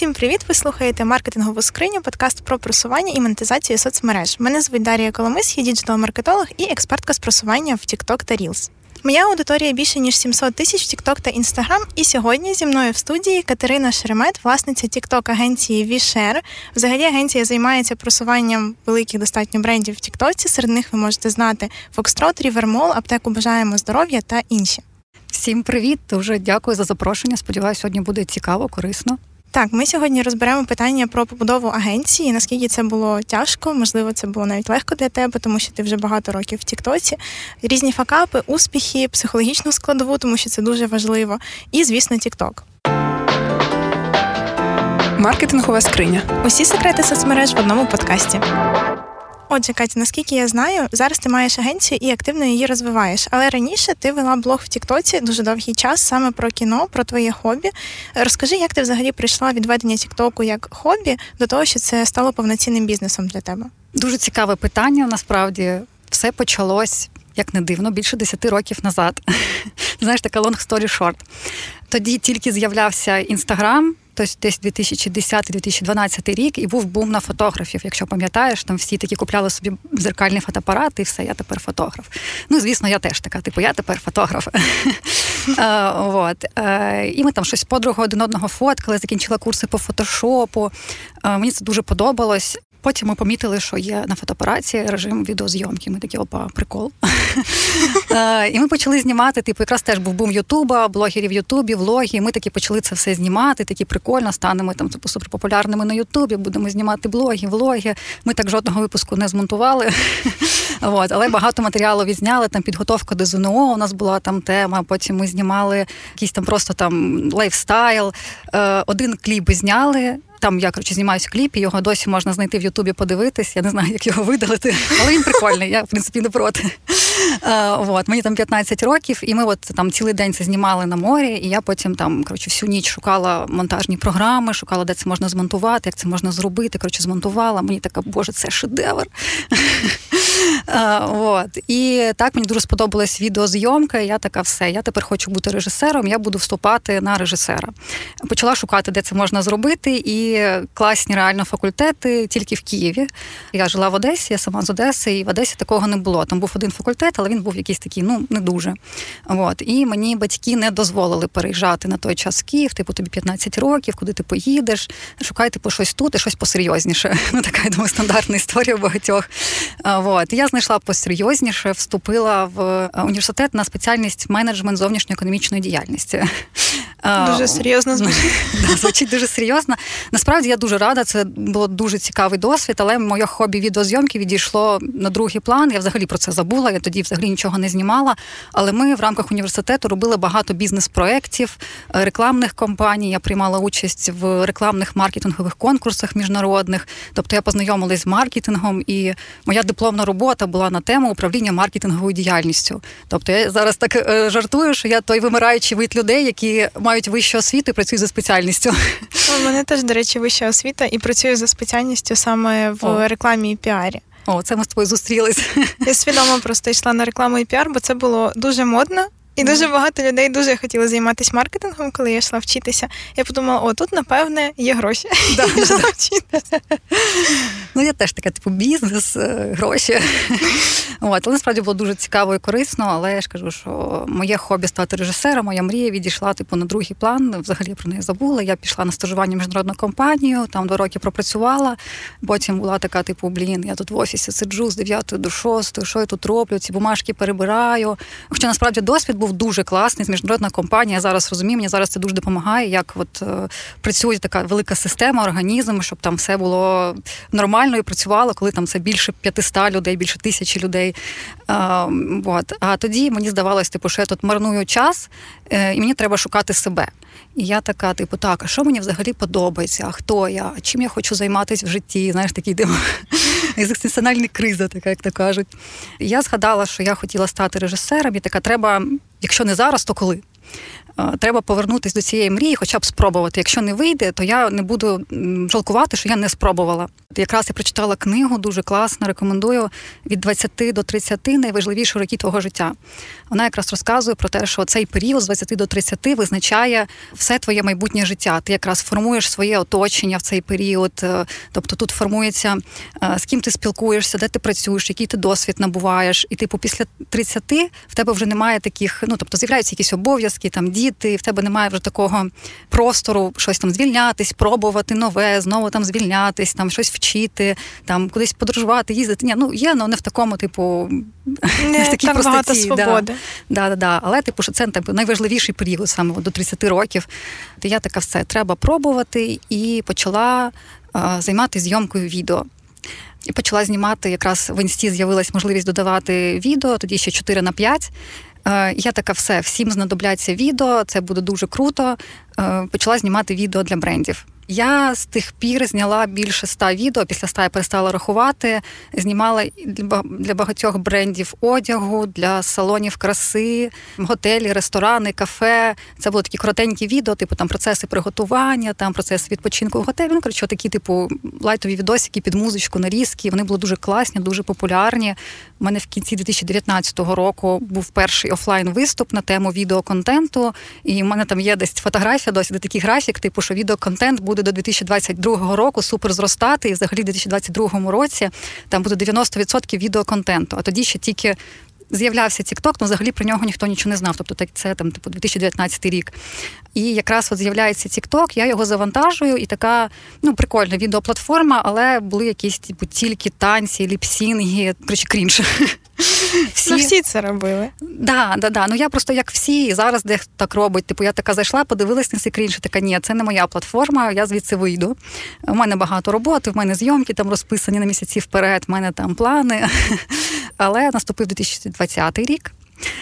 Усім привіт! Ви слухаєте маркетингову скриню, подкаст про просування і монетизацію соцмереж. Мене звуть Дарія Коломис, я діджитал-маркетолог і експертка з просування в TikTok та Reels. Моя аудиторія більше ніж 700 тисяч в TikTok та Instagram. І сьогодні зі мною в студії Катерина Шеремет, власниця TikTok агенції VShare. Взагалі агенція займається просуванням великих достатньо брендів в TikTok. Серед них ви можете знати Foxtrot, Rivermall, аптеку Бажаємо здоров'я та інші. Всім привіт! Дуже дякую за запрошення. Сподіваюся, сьогодні буде цікаво, корисно. Так, ми сьогодні розберемо питання про побудову агенції. Наскільки це було тяжко, можливо, це було навіть легко для тебе, тому що ти вже багато років в Тіктоці. Різні факапи, успіхи, психологічну складову, тому що це дуже важливо. І, звісно, Тікток. Маркетингова скриня. Усі секрети соцмереж в одному подкасті. Отже, Катя, наскільки я знаю, зараз ти маєш агенцію і активно її розвиваєш. Але раніше ти вела блог в Тіктоці дуже довгий час саме про кіно, про твоє хобі. Розкажи, як ти взагалі прийшла від ведення Тіктоку як хобі до того, що це стало повноцінним бізнесом для тебе? Дуже цікаве питання. Насправді все почалось. Як не дивно, більше 10 років назад. Знаєш, така long story short. Тоді тільки з'являвся інстаграм, тобто десь 2010-2012 рік, і був бум на фотографів. Якщо пам'ятаєш, там всі такі купляли собі зеркальний фотоапарат, і все, я тепер фотограф. Ну, звісно, я теж така, типу, я тепер фотограф. Е, і ми там щось подругою один одного фоткали, закінчила курси по фотошопу. Е, мені це дуже подобалось. Потім ми помітили, що є на фотоапараті режим відеозйомки. Ми такі опа, прикол. Е, і ми почали знімати. Типу, якраз теж був бум Ютуба, блогерів Ютубі, влоги. Ми такі почали це все знімати. Такі прикольно, станемо там типу, суперпопулярними на Ютубі. Будемо знімати блоги, влоги. Ми так жодного випуску не змонтували. От, але багато матеріалу відзняли. Там підготовка до ЗНО. У нас була там тема. Потім ми знімали якийсь там просто там лайфстайл. Е, один кліп зняли. Там я коротше, знімаюся в кліпі, його досі можна знайти в Ютубі, подивитись. Я не знаю, як його видалити, але він прикольний. Я в принципі не проти. Е, от, Мені там 15 років, і ми от там цілий день це знімали на морі. І я потім там коротше, всю ніч шукала монтажні програми, шукала, де це можна змонтувати, як це можна зробити. Коротше, змонтувала. Мені така, боже, це шедевр. Е, от. І так мені дуже сподобалась відеозйомка. і Я така, все, я тепер хочу бути режисером, я буду вступати на режисера. Почала шукати, де це можна зробити. і класні реально факультети тільки в Києві. Я жила в Одесі, я сама з Одеси, і в Одесі такого не було. Там був один факультет, але він був якийсь такий, ну не дуже. От. І мені батьки не дозволили переїжджати на той час в Київ, типу тобі 15 років, куди ти поїдеш, шукай типу щось тут і щось посерйозніше. Ну, така я думаю, стандартна історія у багатьох. От. Я знайшла посерйозніше, вступила в е, університет на спеціальність менеджмент зовнішньої економічної діяльності. Дуже серйозно звучить. Звучить дуже серйозно. Насправді я дуже рада, це було дуже цікавий досвід, але моє хобі відеозйомки відійшло на другий план. Я взагалі про це забула. Я тоді взагалі нічого не знімала. Але ми в рамках університету робили багато бізнес-проєктів, е, рекламних кампаній. Я приймала участь в рекламних маркетингових конкурсах міжнародних. Тобто я познайомилась з маркетингом, і моя дипломна робота була на тему управління маркетинговою діяльністю. Тобто я зараз так е, жартую, що я той вимираючий вид людей, які мають вищу освіту і працюють за спеціальністю. У мене теж, до речі, вища освіта і працюю за спеціальністю саме в О. рекламі і піарі. О, це ми з тобою зустрілися. Я свідомо просто йшла на рекламу і піар, бо це було дуже модно. І дуже багато людей дуже хотіли займатися маркетингом, коли я йшла вчитися. Я подумала, о, тут, напевне, є гроші. Да, Ну, я теж така, типу, бізнес, е, гроші. От, Але насправді було дуже цікаво і корисно, але я ж кажу, що моє хобі стати режисером, моя мрія відійшла типу, на другий план. Взагалі я про неї забула. Я пішла на стажування в міжнародну компанію, там два роки пропрацювала. Потім була така, типу, блін, я тут в офісі сиджу з 9 до 6, що я тут роблю, ці бумажки перебираю. Хоча насправді досвід був дуже класний. З міжнародна компанія. Я зараз розумію, мені зараз це дуже допомагає, як от е, працює така велика система, організм, щоб там все було нормально і працювало, коли там це більше 500 людей, більше тисячі людей. А, от. а тоді мені здавалось, типу, що я тут марную час, е, і мені треба шукати себе. І я така, типу, так, а що мені взагалі подобається? А хто я? А чим я хочу займатися в житті? Знаєш, такий дим. екзистенціональна криза, така як то кажуть. І я згадала, що я хотіла стати режисером, і така треба, якщо не зараз, то коли. Треба повернутися до цієї мрії, хоча б спробувати. Якщо не вийде, то я не буду жалкувати, що я не спробувала. Якраз я прочитала книгу, дуже класно, рекомендую від 20 до 30 найважливіші роки твого життя. Вона якраз розказує про те, що цей період з 20 до 30 визначає все твоє майбутнє життя. Ти якраз формуєш своє оточення в цей період. Е, тобто тут формується е, з ким ти спілкуєшся, де ти працюєш, який ти досвід набуваєш. І типу, після 30 в тебе вже немає таких, ну тобто з'являються якісь обов'язки, там діти, і в тебе немає вже такого простору, щось там звільнятись, пробувати нове, знову там звільнятись, там щось вчити, там кудись подорожувати, їздити. Ні, ну є, але не в такому, типу, не в такій так багато свободи. Да, да, да. Але типу, що це типу, найважливіший період саме до 30 років. То я така все треба пробувати і почала а, займатися зйомкою відео. І почала знімати якраз в інсті з'явилась можливість додавати відео, тоді ще 4 на 5. Я така все, всім знадобляться відео, це буде дуже круто. Почала знімати відео для брендів. Я з тих пір зняла більше ста відео. Після ста я перестала рахувати. Знімала для багатьох брендів одягу, для салонів краси, готелі, ресторани, кафе. Це були такі коротенькі відео, типу там процеси приготування, там процеси відпочинку в готелі. Ну коротше, такі, типу, лайтові відосики під музичку, нарізки. Вони були дуже класні, дуже популярні. У мене в кінці 2019 року був перший офлайн виступ на тему відеоконтенту. І в мене там є десь фотографія, досі де такий графік, типу, що відеоконтент буде до 2022 року супер зростати, і взагалі в 2022 році там буде 90% відеоконтенту. А тоді ще тільки. З'являвся TikTok, ну взагалі про нього ніхто нічого не знав. Тобто це там типу 2019 рік. І якраз от з'являється TikTok, я його завантажую, і така ну прикольна відеоплатформа, але були якісь типу тільки танці, ліпсінги, коротше, крінж. Всі... Ну, всі це робили. Да, да, да. Ну я просто як всі, зараз дехто так робить. Типу, я така зайшла, подивилась на цей крінж, і така ні, це не моя платформа, я звідси вийду. У мене багато роботи, в мене зйомки там розписані на місяці вперед, в мене там плани. Але наступив 2020 рік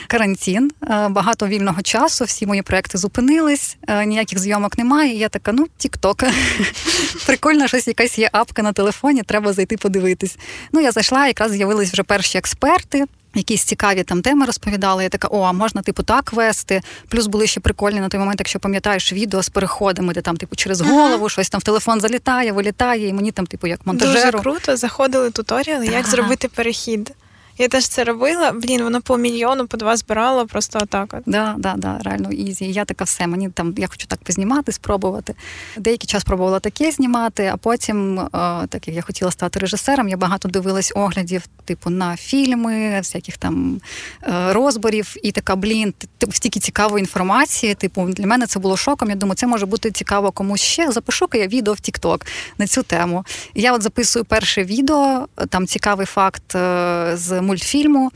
карантин, е, багато вільного часу, всі мої проекти зупинились, е, ніяких зйомок немає. І я така, ну, тік-ток. Прикольно, щось якась є апка на телефоні, треба зайти подивитись. Ну, я зайшла, якраз з'явились вже перші експерти. Якісь цікаві там теми розповідали. Я така, о, а можна типу так вести. Плюс були ще прикольні на той момент, якщо пам'ятаєш відео з переходами, де там, типу, через голову ага. щось там в телефон залітає, вилітає, і мені там, типу, як монтажеру. Дуже круто, заходили туторіали, як зробити перехід. Я теж це робила. Блін, воно по мільйону, по два збирало, просто отак. от. Да, да, да, реально easy. Я така все. Мені там я хочу так познімати, спробувати. Деякий час пробувала таке знімати, а потім, о, так як я хотіла стати режисером, я багато дивилась оглядів, типу, на фільми, всяких там е, розборів, і така, блін, типу, стільки цікавої інформації. Типу, для мене це було шоком. Я думаю, це може бути цікаво комусь ще. Запишу-ка я відео в TikTok на цю тему. Я от записую перше відео, там цікавий факт е, з мультфільму.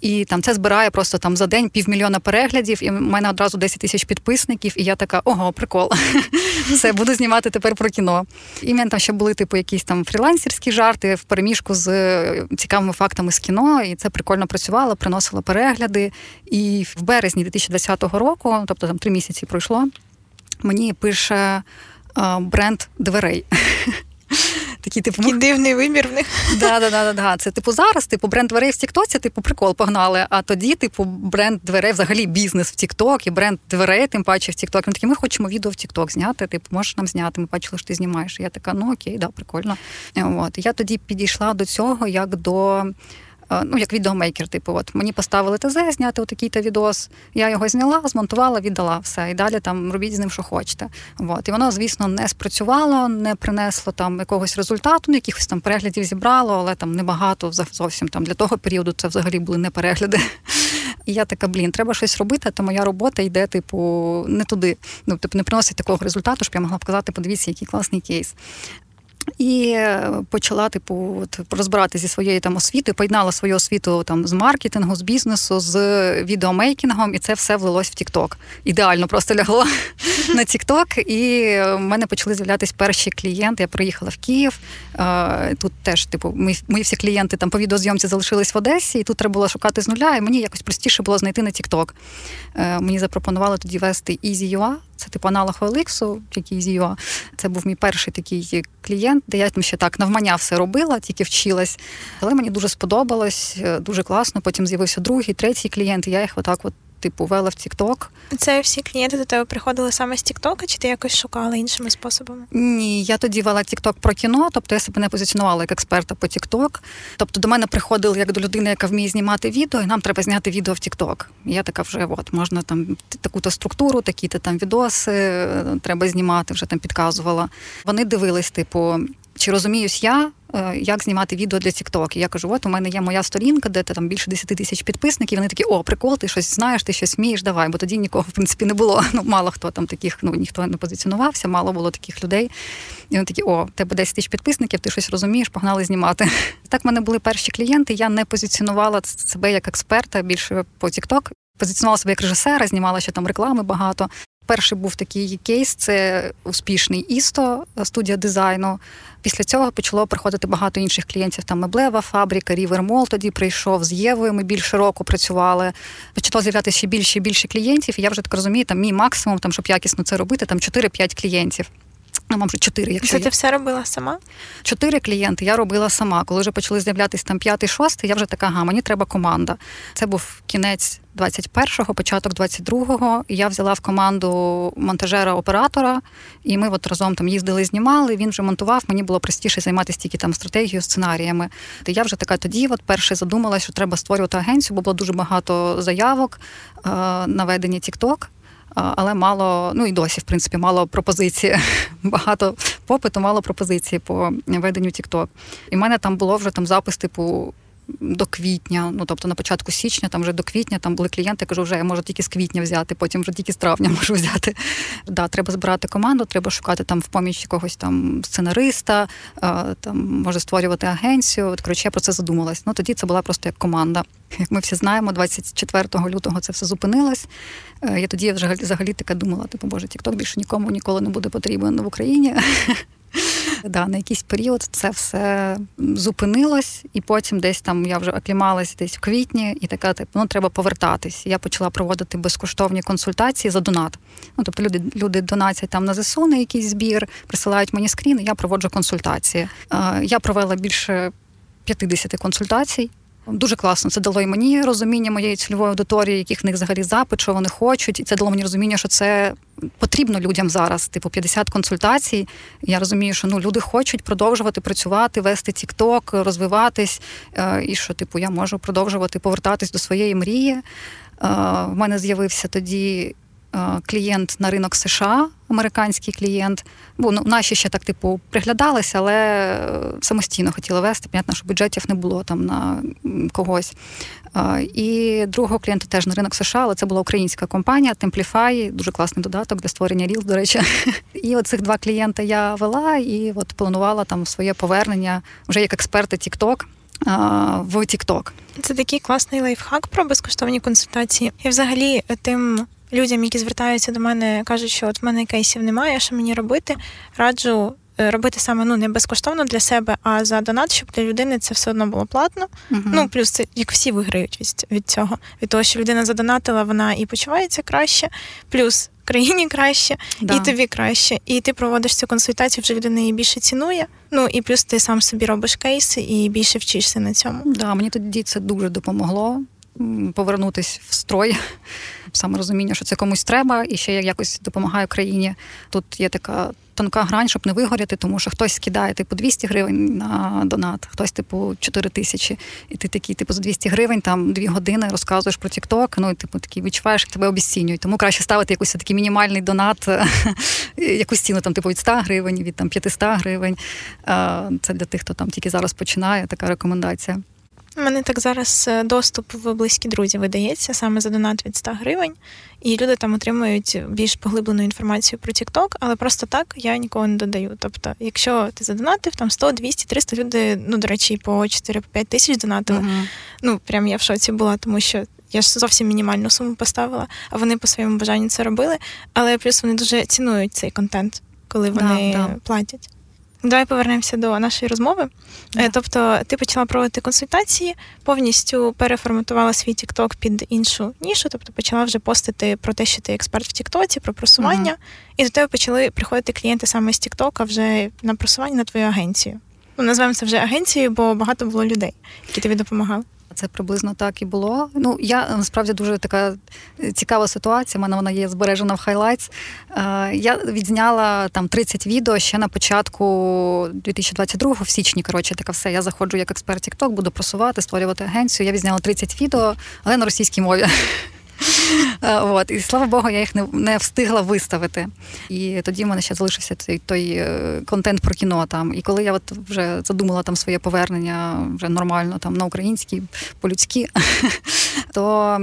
І там це збирає просто там за день півмільйона переглядів, і в мене одразу 10 тисяч підписників, і я така, ого, прикол. Все, буду знімати тепер про кіно. І в там ще були типу якісь там фрілансерські жарти в переміжку з е, цікавими фактами з кіно. І це прикольно працювало, приносило перегляди. І в березні 2020 року, тобто там три місяці пройшло, мені пише бренд дверей. Такий, типу, Такий дивний вимір в них. Да, да, да, да. Це типу зараз, типу, бренд дверей в Тіктоці, типу, прикол погнали. А тоді, типу, бренд дверей, взагалі бізнес в Тікток, і бренд дверей, тим паче в Тікток. Ми такі, ми хочемо відео в Тікток зняти. Типу, можеш нам зняти. Ми бачили, що ти знімаєш. Я така, ну окей, да, прикольно. От. Я тоді підійшла до цього як до ну як відеомейкер, типу, от мені поставили ТЗ, зняти отакий-то відос. Я його зняла, змонтувала, віддала все. І далі там робіть з ним, що хочете. От. І воно, звісно, не спрацювало, не принесло там якогось результату, ну, якихось там переглядів зібрало, але там небагато зовсім там для того періоду це взагалі були не перегляди. І я така, блін, треба щось робити, то моя робота йде, типу, не туди. Ну, типу, не приносить такого результату, щоб я могла показати, подивіться, який класний кейс. І почала, типу, от, розбирати зі своєю там освітою, поєднала свою освіту там з маркетингу, з бізнесу, з відеомейкінгом, і це все влилось в Тікток. Ідеально просто лягло на Тікток. І в мене почали з'являтися перші клієнти. Я приїхала в Київ. Тут теж, типу, мої, мої всі клієнти там по відеозйомці залишились в Одесі, і тут треба було шукати з нуля. І мені якось простіше було знайти на Тікток. Мені запропонували тоді вести EasyUA, це типу аналог OLX, який з Це був мій перший такий клієнт, де я ще так навмання все робила, тільки вчилась. Але мені дуже сподобалось, е, дуже класно. Потім з'явився другий, третій клієнт. і Я їх отак от типу, вела в TikTok. Це всі клієнти до тебе приходили саме з TikTok, чи ти якось шукала іншими способами? Ні, я тоді вела TikTok про кіно, тобто я себе не позиціонувала як експерта по TikTok. Тобто до мене приходили як до людини, яка вміє знімати відео, і нам треба зняти відео в. І Я така вже от можна там таку-то структуру, такі-то там відоси е, треба знімати, вже там підказувала. Вони дивились, типу, чи розуміюсь я, е, як знімати відео для TikTok. І я кажу, от у мене є моя сторінка, де там більше 10 тисяч підписників. Вони такі, о, прикол, ти щось знаєш, ти щось вмієш, давай. Бо тоді нікого в принципі не було. Ну, мало хто там таких, ну ніхто не позиціонувався, мало було таких людей. І вони такі, о, тебе 10 тисяч підписників, ти щось розумієш, погнали знімати. Так в мене були перші клієнти. Я не позиціонувала себе як експерта більше по TikTok. Позиціонувала себе як режисера, знімала ще там реклами багато. Перший був такий кейс, це успішний істо, студія дизайну. Після цього почало приходити багато інших клієнтів. Там меблева фабрика, Рівермол тоді прийшов з Євою. Ми більше року працювали. Почало з'являтися ще більше і більше клієнтів. І я вже так розумію, там мій максимум, там, щоб якісно це робити, там 4-5 клієнтів. Ну, може, чотири, якщо Це ти все робила сама? Чотири клієнти я робила сама. Коли вже почали з'являтися там п'ятий, шостий, я вже така, ага, мені треба команда. Це був кінець 21-го, початок 22-го. І я взяла в команду монтажера-оператора, і ми от разом там їздили, знімали. Він вже монтував. Мені було простіше займатися тільки там стратегією, сценаріями. І я вже така тоді, от перше задумалася, що треба створювати агенцію, бо було дуже багато заявок е, на ведення TikTok. Але мало, ну і досі, в принципі, мало пропозиції. Багато попиту, мало пропозиції по веденню TikTok. І в мене там було вже там запис, типу. До квітня, ну тобто на початку січня, там вже до квітня там були клієнти, я кажу, вже я можу тільки з квітня взяти, потім вже тільки з травня можу взяти. Да, Треба збирати команду, треба шукати там в поміч якогось там сценариста, там може створювати агенцію. От коротше, я про це задумалась. Ну тоді це була просто як команда. Як ми всі знаємо, 24 лютого це все зупинилось. Е, я тоді взагалі, взагалі така думала, типу, боже, Тікток більше нікому ніколи не буде потрібен в Україні. Да, На якийсь період це все зупинилось, і потім десь там я вже оклімалась десь в квітні, і така типу, ну треба повертатись. Я почала проводити безкоштовні консультації за донат. Ну тобто люди люди донатять там на ЗСУ на якийсь збір, присилають мені скрін, я проводжу консультації. Е, я провела більше 50 консультацій. Дуже класно. Це дало і мені розуміння моєї цільової аудиторії, яких в них взагалі запит, що вони хочуть, і це дало мені розуміння, що це потрібно людям зараз. Типу 50 консультацій. Я розумію, що ну люди хочуть продовжувати працювати, вести тікток, розвиватись, е, і що, типу, я можу продовжувати повертатись до своєї мрії. Е, в мене з'явився тоді клієнт на ринок США, американський клієнт. Бо ну, наші ще так, типу, приглядалися, але е, самостійно хотіли вести. Понятно, що бюджетів не було там на когось. Е, і другого клієнта теж на ринок США, але це була українська компанія Templify, дуже класний додаток для створення Reels, до речі. І оцих два клієнта я вела і от планувала там своє повернення вже як експерти TikTok в TikTok. Це такий класний лайфхак про безкоштовні консультації. Я взагалі тим людям, які звертаються до мене, кажуть, що от в мене кейсів немає, що мені робити, раджу. Е, робити саме ну не безкоштовно для себе, а за донат, щоб для людини це все одно було платно. Uh-huh. Ну плюс це як всі виграють від від цього, від того, що людина задонатила, вона і почувається краще, плюс країні краще, да. і тобі краще. І ти проводиш цю консультацію, вже людина її більше цінує. Ну і плюс ти сам собі робиш кейси і більше вчишся на цьому. Да, мені тоді це дуже допомогло повернутись в строй, саме розуміння, що це комусь треба, і ще якось допомагаю країні. Тут є така тонка грань, щоб не вигоріти, тому що хтось скидає типу 200 гривень на донат, хтось, типу, 4 тисячі. І ти такий, типу, за 200 гривень там дві години розказуєш про TikTok, ну і типу такий відчуваєш, як тебе обіцінюють. Тому краще ставити якийсь такий мінімальний донат, якусь ціну там, типу, від 100 гривень, від там 500 гривень. Це для тих, хто там тільки зараз починає, така рекомендація. У мене так зараз е, доступ в близькі друзі видається саме за донат від 100 гривень, і люди там отримують більш поглиблену інформацію про TikTok, але просто так я нікого не додаю. Тобто, якщо ти задонатив там 100, 200, 300 люди, ну до речі, по 4-5 тисяч донатили. Uh-huh. Ну прям я в шоці була, тому що. Я ж зовсім мінімальну суму поставила, а вони по своєму бажанню це робили. Але плюс вони дуже цінують цей контент, коли вони да, да. платять. Давай повернемося до нашої розмови. Yeah. Тобто, ти почала проводити консультації, повністю переформатувала свій TikTok під іншу нішу, тобто почала вже постити про те, що ти експерт в Тіктоці, про просування, uh-huh. і до тебе почали приходити клієнти саме з Тіктока вже на просування на твою агенцію. Ну, називаємо це вже агенцією, бо багато було людей, які тобі допомагали. Це приблизно так і було. Ну, я насправді дуже така цікава ситуація. У мене вона є збережена в highlights. Я відзняла там 30 відео ще на початку 2022-го, в січні. Коротше, така все. Я заходжу як експерт TikTok, буду просувати, створювати агенцію. Я відзняла 30 відео, але на російській мові. Е, от. І слава Богу, я їх не не встигла виставити. І тоді в мене ще залишився той той е, контент про кіно. там. І коли я от вже задумала там своє повернення вже нормально там на українській, по-людськи, то е,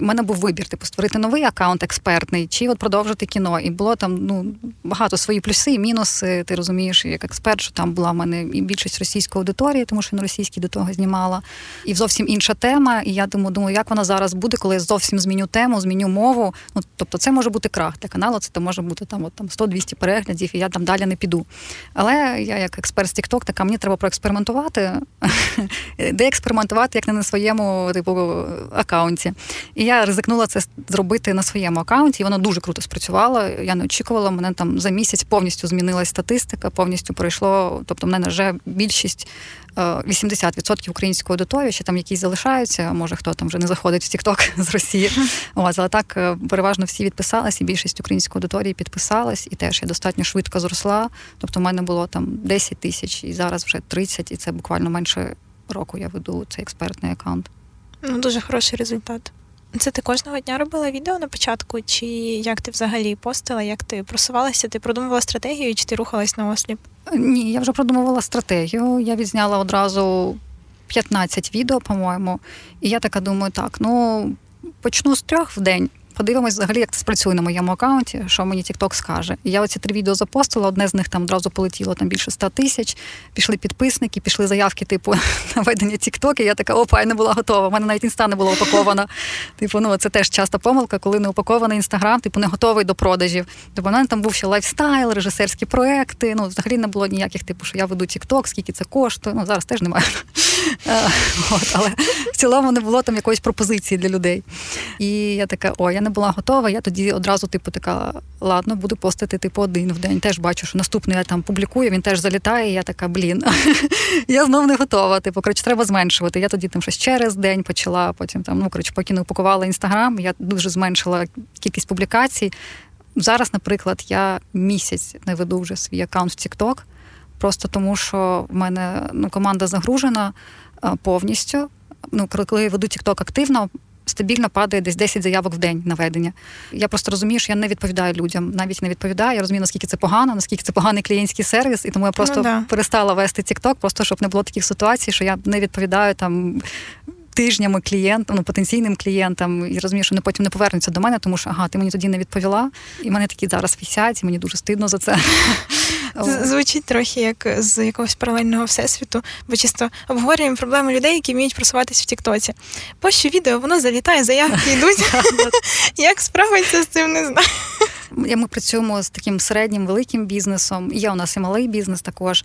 в мене був вибір, типу, створити новий аккаунт експертний, чи от продовжити кіно. І було там ну, багато свої плюси і мінуси. Ти розумієш, як експерт, що там була в мене і більшість російської аудиторії, тому що на російській до того знімала. І зовсім інша тема. І я думаю, думаю, як вона зараз буде, коли я зовсім зміню тему, зміню мову. Ну тобто, це може бути крах для каналу. Це може бути там от, там 100-200 переглядів, і я там далі не піду. Але я, як експерт з TikTok, така мені треба проекспериментувати, де експериментувати, як не на своєму типу аккаунті. І я ризикнула це зробити на своєму аккаунті, і воно дуже круто спрацювало. Я не очікувала, мене там за місяць повністю змінилась статистика, повністю пройшло. Тобто, в мене вже більшість 80% української аудиторії, ще там якісь залишаються. Може хто там вже не заходить в TikTok з Росії. Ось, але так е, переважно всі відписались, і більшість української аудиторії підписалась, і теж я достатньо швидко зросла. Тобто, в мене було там 10 тисяч, і зараз вже 30, і це буквально менше року я веду цей експертний аккаунт. Ну, дуже хороший результат. Це ти кожного дня робила відео на початку, чи як ти взагалі постила, як ти просувалася? Ти продумувала стратегію, чи ти рухалась на осліп? Ні, я вже продумувала стратегію. Я відзняла одразу 15 відео, по-моєму. І я така думаю, так, ну почну з трьох в день. Подивимось взагалі, як це спрацює на моєму аккаунті, що мені TikTok скаже. І я оці три відео запостила, одне з них там одразу полетіло там більше 100 тисяч. Пішли підписники, пішли заявки, типу, на ведення TikTok, і я така, опа, я не була готова. У мене навіть інста не була упакована. Типу, ну це теж часта помилка, коли не упакований інстаграм, типу не готовий до продажів. Типу, у мене там був ще лайфстайл, режисерські проекти. Ну, взагалі не було ніяких, типу, що я веду TikTok, скільки це коштує. Ну, зараз теж немає. Е, от, Але в цілому не було там якоїсь пропозиції для людей. І я така, о, я не була готова. Я тоді одразу, типу, така, ладно, буду постити типу один в день. Теж бачу, що наступний я там публікую, він теж залітає. і Я така, блін, я знов не готова. Типу, коротше, треба зменшувати. Я тоді там щось через день почала. Потім там, ну коротше, поки не упакувала інстаграм, я дуже зменшила кількість публікацій. Зараз, наприклад, я місяць не веду вже свій аккаунт в TikTok, просто тому що в мене ну, команда загружена повністю. Ну, коли я веду TikTok активно, стабільно падає десь 10 заявок в день на ведення. Я просто розумію, що я не відповідаю людям, навіть не відповідаю. Я розумію, наскільки це погано, наскільки це поганий клієнтський сервіс, і тому я просто ну, да. перестала вести TikTok, просто щоб не було таких ситуацій, що я не відповідаю там. Тижнями клієнтам, ну потенційним клієнтам, і розумію, що вони потім не повернуться до мене, тому що ага, ти мені тоді не відповіла, і мене такі зараз висять, і мені дуже стидно за це. Звучить трохи як з якогось паралельного всесвіту, бо чисто обговорюємо проблеми людей, які вміють просуватися в Тіктоці. Пощу відео, воно залітає, заявки йдуть. Як справиться з цим, не знаю. Ми працюємо з таким середнім великим бізнесом. Є у нас і малий бізнес також.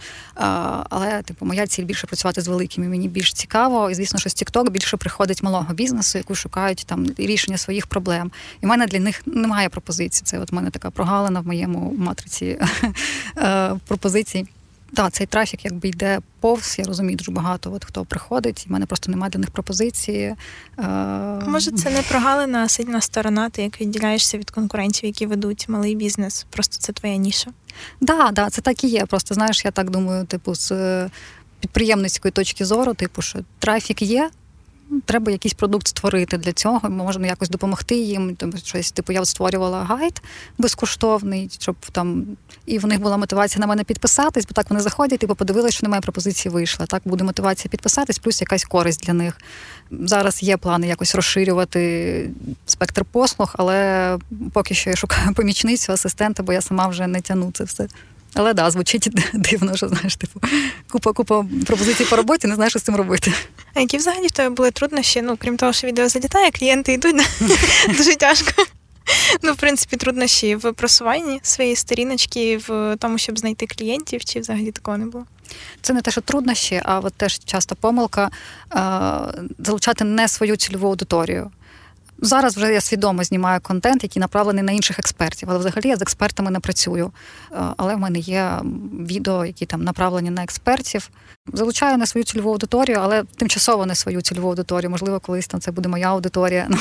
Але типу, моя ціль більше працювати з великими. Мені більш цікаво. І звісно, що з TikTok більше приходить малого бізнесу, яку шукають там рішення своїх проблем. І в мене для них немає пропозиції. Це от в мене така прогалина в моєму матриці е, пропозицій. Так, цей трафік якби йде повз. Я розумію, дуже багато от хто приходить, і в мене просто немає для них пропозиції. Е, Може, це не прогалина, а сильна сторона, ти як відділяєшся від конкурентів, які ведуть малий бізнес. Просто це твоя ніша. Так, да, да, це так і є. Просто знаєш, я так думаю, типу, з е, підприємницької точки зору, типу, що трафік є, треба якийсь продукт створити для цього. Можна якось допомогти їм. щось типу я створювала гайд безкоштовний, щоб там і в них була мотивація на мене підписатись, бо так вони заходять, типу, подивилися, що немає пропозиції вийшла. Так буде мотивація підписатись, плюс якась користь для них. Зараз є плани якось розширювати спектр послуг, але поки що я шукаю помічницю, асистента, бо я сама вже не тяну це все. Але да, звучить дивно, що знаєш, типу, купа купа пропозицій по роботі, не знаєш, що з цим робити. А які взагалі в тебе були труднощі? Ну, крім того, що відео залітає, клієнти йдуть дуже тяжко. Ну, в принципі, труднощі в просуванні своєї сторіночки, в тому, щоб знайти клієнтів, чи взагалі такого не було? Це не те, що труднощі, а от теж часто помилка залучати не свою цільову аудиторію Зараз вже я свідомо знімаю контент, який направлений на інших експертів. Але взагалі я з експертами не працюю. Е, але в мене є відео, які там направлені на експертів. Залучаю на свою цільову аудиторію, але тимчасово не свою цільову аудиторію. Можливо, колись там це буде моя аудиторія. Ну,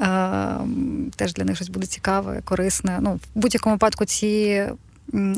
е, теж для них щось буде цікаве, корисне. Ну, в будь-якому випадку ці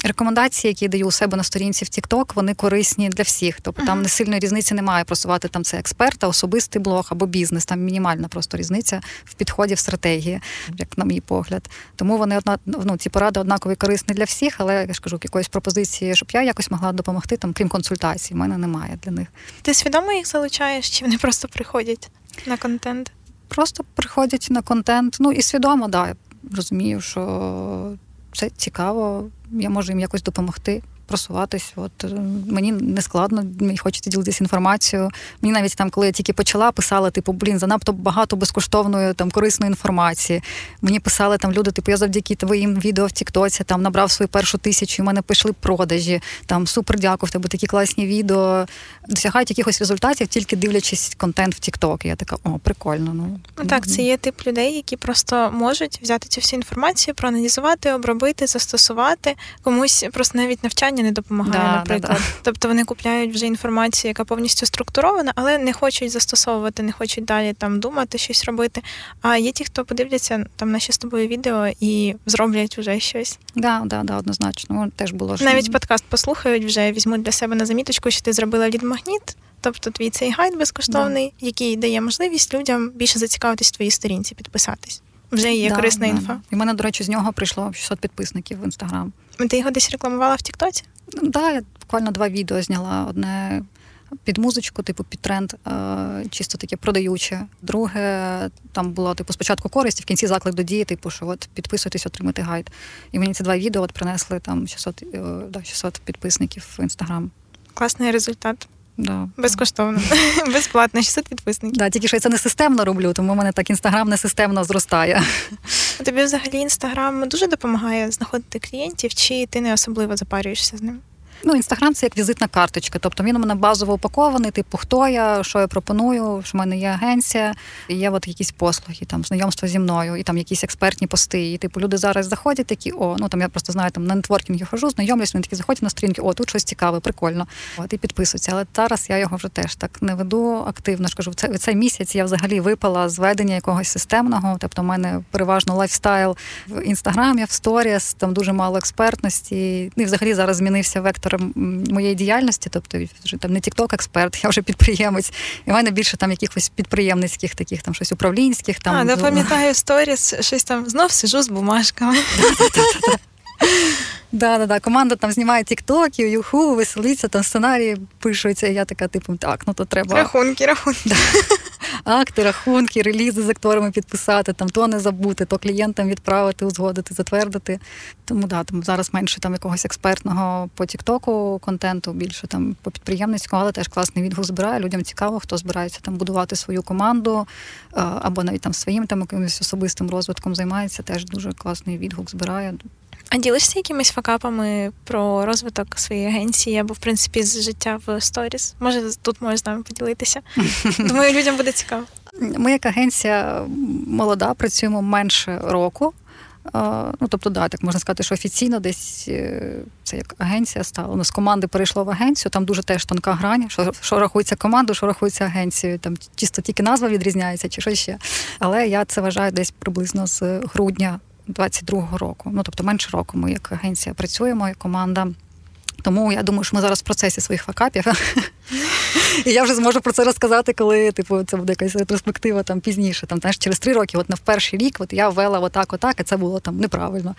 рекомендації, які я даю у себе на сторінці в TikTok, вони корисні для всіх. Тобто uh-huh. там не сильної різниці немає просувати там це експерта, особистий блог або бізнес. Там мінімальна просто різниця в підході в стратегії, як на мій погляд. Тому вони одна ну, ці поради однакові корисні для всіх, але я ж кажу, якоїсь пропозиції, щоб я якось могла допомогти, там, крім консультацій, в мене немає для них. Ти свідомо їх залучаєш, чи вони просто приходять на контент? Просто приходять на контент. Ну і свідомо, да. Розумію, що це цікаво, я можу їм якось допомогти просуватись. От е, мені не складно, мені хочеться ділитися інформацією. Мені навіть там, коли я тільки почала, писала, типу, блін, занадто багато безкоштовної там корисної інформації. Мені писали там люди, типу, я завдяки твоїм відео в Тіктоці там набрав свою першу тисячу, і в мене пішли продажі. Там супер дякую, в тебе такі класні відео. Досягають якихось результатів, тільки дивлячись контент в Тікток. Я така, о, прикольно. Ну, ну так, це є тип людей, які просто можуть взяти цю всю інформацію, проаналізувати, обробити, застосувати комусь просто навіть навчання навчання не допомагає, да, наприклад. Да, да. Тобто вони купляють вже інформацію, яка повністю структурована, але не хочуть застосовувати, не хочуть далі там думати, щось робити. А є ті, хто подивляться там наші з тобою відео і зроблять вже щось. Да, да, да, однозначно. Теж було навіть подкаст послухають вже, візьмуть для себе на заміточку, що ти зробила лід-магніт. Тобто твій цей гайд безкоштовний, да. який дає можливість людям більше зацікавитись в твоїй сторінці, підписатись. Вже є да, корисна да, інфа. І в мене, до речі, з нього прийшло 600 підписників в інстаграм. Ти його десь рекламувала в Тіктоці? Так, да, я буквально два відео зняла. Одне під музичку, типу під тренд, чисто таке продаюче. Друге, там було типу спочатку користь, в кінці заклик до дії, типу, що от підписуйтесь, отримати гайд. І мені ці два відео от принесли там 600, е, да, 600 підписників в інстаграм. Класний результат. Да. Безкоштовно, безплатно, 600 підписників. Да, Тільки що я це не системно роблю, тому в мене так інстаграм не системно зростає. Тобі взагалі інстаграм дуже допомагає знаходити клієнтів, чи ти не особливо запарюєшся з ним? Ну, інстаграм це як візитна карточка. Тобто він у мене базово упакований, типу, хто я, що я пропоную, що в мене є агенція, і є от якісь послуги, там знайомство зі мною, і там якісь експертні пости. І типу люди зараз заходять такі, о, ну там я просто знаю, там на нетворкінгі хожу, знайомлюсь, вони такі заходять на сторінки, о, тут щось цікаве, прикольно. От і підписуються. Але зараз я його вже теж так не веду активно. ж кажу, цей, цей місяць я взагалі випала з ведення якогось системного. Тобто, в мене переважно лайфстайл в інстаграмі, в сторіс, там дуже мало експертності. І взагалі зараз змінився вектор моєї діяльності, тобто вже там не тікток-експерт, я вже підприємець. І в мене більше там якихось підприємницьких, таких там щось управлінських. Там а, да, пам'ятаю сторіс, щось там знов сижу з бумажками. Да, да, да. Команда там знімає тіктоки, юху, веселиться, там сценарії пишуться. І я така, типу, так, ну то треба. Рахунки, рахунки. Акти, рахунки, релізи з акторами підписати, там то не забути, то клієнтам відправити, узгодити, затвердити. Тому да, там зараз менше там якогось експертного по Тіктоку контенту, більше там по підприємницькому, але теж класний відгук збирає. Людям цікаво, хто збирається там будувати свою команду або навіть там своїм там якимось особистим розвитком займається. Теж дуже класний відгук збирає. А ділишся якимись факапами про розвиток своєї агенції або, в принципі, з життя в сторіс? Може, тут можеш з нами поділитися? Думаю, людям буде цікаво. Ми, як агенція молода, працюємо менше року. Ну, тобто, да, так можна сказати, що офіційно десь е, це як агенція стала. Ну, з команди перейшло в агенцію, там дуже теж тонка грань, що що рахується командою, що рахується агенцією. Там чисто тільки назва відрізняється, чи що ще. Але я це вважаю десь приблизно з грудня 22-го року. Ну тобто менше року ми як агенція працюємо, як команда. Тому я думаю, що ми зараз в процесі своїх факапів. І я вже зможу про це розказати, коли типу це буде якась ретроспектива там пізніше. Там знаєш, через три роки, от на перший рік, от я ввела отак, отак, і це було там неправильно.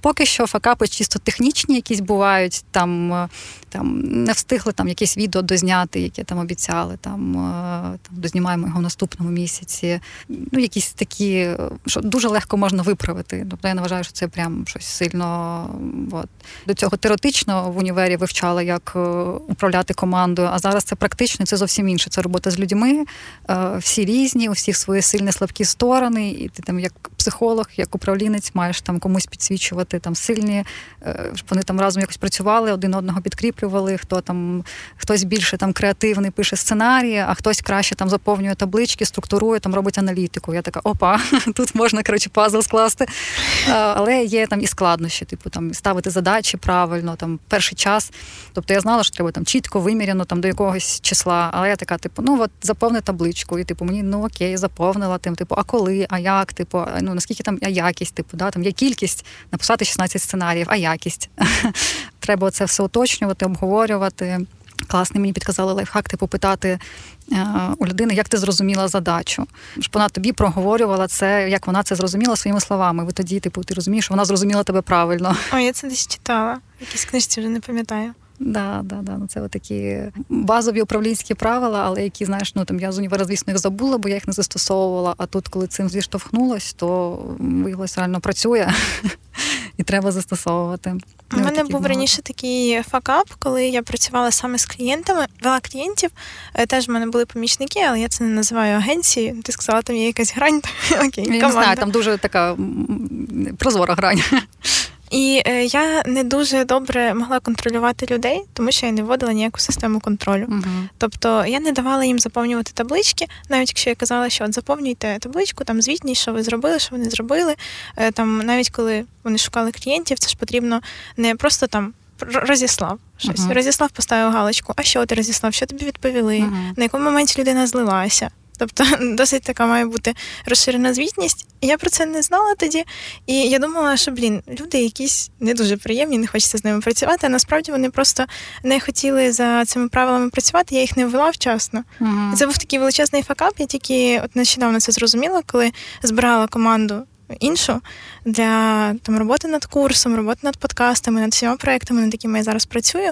Поки що факапи чисто технічні, якісь бувають, там е, там не встигли там якесь відео дозняти, яке там обіцяли. Там е, там дознімаємо його в наступному місяці. Ну, якісь такі, що дуже легко можна виправити. Тобто я не вважаю, що це прям щось сильно. От. До цього теоретично в універі вивчала, як е, управляти командою, а зараз це практично юридичної це зовсім інше. Це робота з людьми. Е, всі різні, у всіх свої сильні слабкі сторони, і ти там, як психолог, як управлінець, маєш там комусь підсвічувати там сильні, е, щоб вони там разом якось працювали, один одного підкріплювали. Хто там хтось більше там креативний пише сценарії, а хтось краще там заповнює таблички, структурує, там робить аналітику. Я така, опа, тут можна коротше пазл скласти. Але є там і складнощі, типу там ставити задачі правильно, там перший час. Тобто я знала, що треба там чітко виміряно там до якогось числа. Але я така, типу, ну от заповни табличку, і типу мені ну окей, заповнила тим, типу, а коли, а як, типу, ну наскільки там а якість, типу, да, там є кількість написати 16 сценаріїв, а якість. Треба це все уточнювати, обговорювати. Класний мені підказали лайфхак, типу питати е, у людини, як ти зрозуміла задачу. Щоб вона тобі проговорювала це, як вона це зрозуміла своїми словами. Ви тоді, типу, ти розумієш, що вона зрозуміла тебе правильно. О, я це десь читала. В якійсь книжці вже не пам'ятаю. Да, да, да. Ну, це такі базові управлінські правила, але які, знаєш, ну там я з універа, звісно, їх забула, бо я їх не застосовувала. А тут, коли цим зіштовхнулось, то виявилось реально працює і треба застосовувати. У мене був багато. раніше такий факап, коли я працювала саме з клієнтами, вела клієнтів. Е, теж в мене були помічники, але я це не називаю агенцією. Ти сказала, там є якась грань. Окей, Я не знаю, там дуже така прозора грань. І е, я не дуже добре могла контролювати людей, тому що я не вводила ніяку систему контролю. Uh-huh. Тобто я не давала їм заповнювати таблички, навіть якщо я казала, що от заповнюйте табличку, там звітність, що ви зробили, що вони зробили. Е, там навіть коли вони шукали клієнтів, це ж потрібно не просто там. Розіслав щось. Uh-huh. Розіслав, поставив галочку. А що ти розіслав? Що тобі відповіли? Uh-huh. На якому моменті людина злилася? Тобто досить така має бути розширена звітність. Я про це не знала тоді. І я думала, що блін, люди якісь не дуже приємні, не хочеться з ними працювати. А насправді вони просто не хотіли за цими правилами працювати. Я їх не ввела вчасно. uh Це був такий величезний факап. Я тільки от нещодавно це зрозуміла, коли збирала команду іншу для там роботи над курсом, роботи над подкастами, над всіма проектами, над якими я зараз працюю.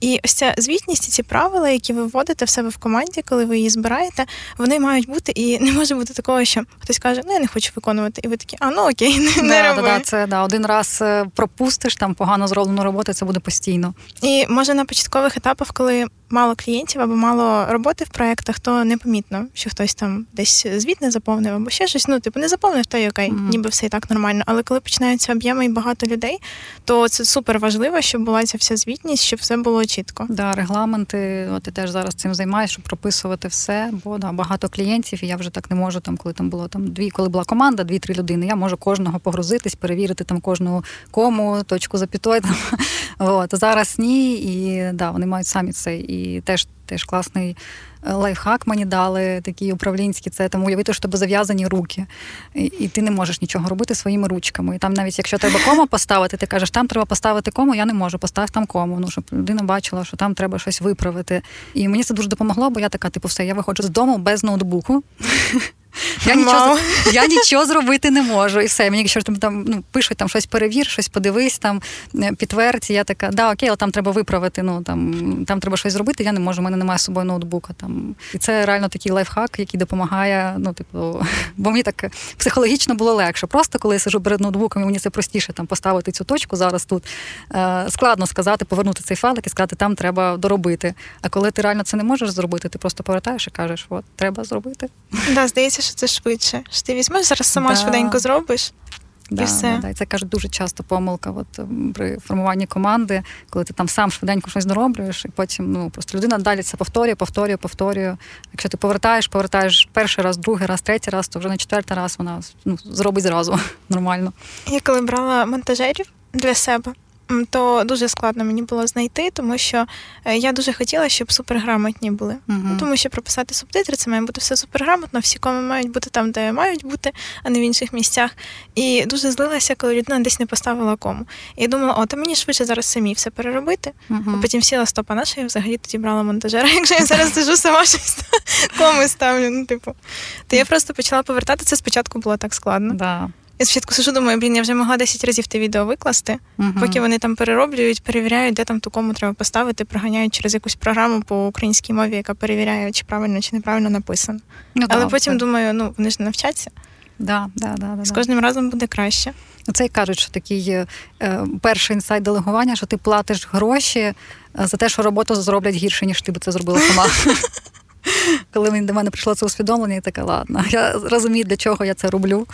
І ось ця звітність, і ці правила, які ви вводите в себе в команді, коли ви її збираєте, вони мають бути, і не може бути такого, що хтось каже, ну я не хочу виконувати, і ви такі, а ну окей, не, не роби. Да, це да, один раз е, пропустиш там погано зроблену роботу, це буде постійно. І може на початкових етапах, коли мало клієнтів або мало роботи в проєктах, то непомітно, що хтось там десь звіт не заповнив або ще щось. Ну, типу, не заповнив, то й окей, mm-hmm. ніби все і так нормально. Але коли починаються об'єми і багато людей, то це супер важливо, щоб була ця вся звітність, щоб все було чітко. Да, регламенти, от я теж зараз цим займаюся, щоб прописувати все, бо да, багато клієнтів, і я вже так не можу, там, коли там було там дві, коли була команда, дві-три людини, я можу кожного погрузитись, перевірити там кожну кому, точку запітой. Там. От. Зараз ні, і да, вони мають самі це. І теж теж класний е, лайфхак мені дали, такі управлінські, це там уявити, що тебе зав'язані руки, і, і ти не можеш нічого робити своїми ручками. І там навіть якщо треба кому поставити, ти кажеш, там треба поставити кому, я не можу, постав там кому. Ну, щоб людина бачила, що там треба щось виправити. І мені це дуже допомогло, бо я така, типу, все, я виходжу з дому без ноутбуку. Я нічого я нічого зробити не можу. І все. Мені якщо там там ну, пишуть там щось перевір, щось подивись, там е, підтвердь. Я така, да, окей, але там треба виправити. Ну там там треба щось зробити. Я не можу. У мене немає з собою ноутбука. Там і це реально такий лайфхак, який допомагає. Ну, типу, бо мені так психологічно було легше. Просто коли я сижу перед ноутбуком, і мені це простіше там поставити цю точку зараз тут. Е, Складно сказати, повернути цей файлик і сказати, там треба доробити. А коли ти реально це не можеш зробити, ти просто повертаєш і кажеш, от треба зробити. Да, здається, що це швидше. Що ти візьмеш зараз сама да. швиденько зробиш. Да, і все. Да, І це кажуть дуже часто помилка от, при формуванні команди, коли ти там сам швиденько щось дороблюєш, і потім ну просто людина далі це повторює, повторює, повторює. Якщо ти повертаєш, повертаєш перший раз, другий раз, третій раз, то вже на четвертий раз вона ну, зробить зразу нормально. Я коли брала монтажерів для себе, то дуже складно мені було знайти, тому що е, я дуже хотіла, щоб суперграмотні були. Uh-huh. Тому що прописати субтитри це має бути все суперграмотно, всі коми мають бути там, де мають бути, а не в інших місцях. І дуже злилася, коли людина десь не поставила кому. І думала, о, то мені швидше зараз самі все переробити. Uh-huh. А потім сіла стопа наша, я взагалі тоді брала монтажера. Якщо я зараз сижу сама щось коми ставлю. Ну, типу, то я просто почала повертати це. Спочатку було так складно. Да. Я спочатку сижу, думаю, блін, я вже могла 10 разів те відео викласти, uh-huh. поки вони там перероблюють, перевіряють, де там ту кому треба поставити, проганяють через якусь програму по українській мові, яка перевіряє, чи правильно чи неправильно написано. Ну, Але потім це. думаю, ну вони ж не навчаться. Да, да, да, да, З кожним разом буде краще. Це й кажуть, що такий е, перший інсайт делегування, що ти платиш гроші е, за те, що роботу зроблять гірше, ніж ти би це зробила сама. Коли до мене прийшло це усвідомлення, я така, ладно, я розумію, для чого я це роблю.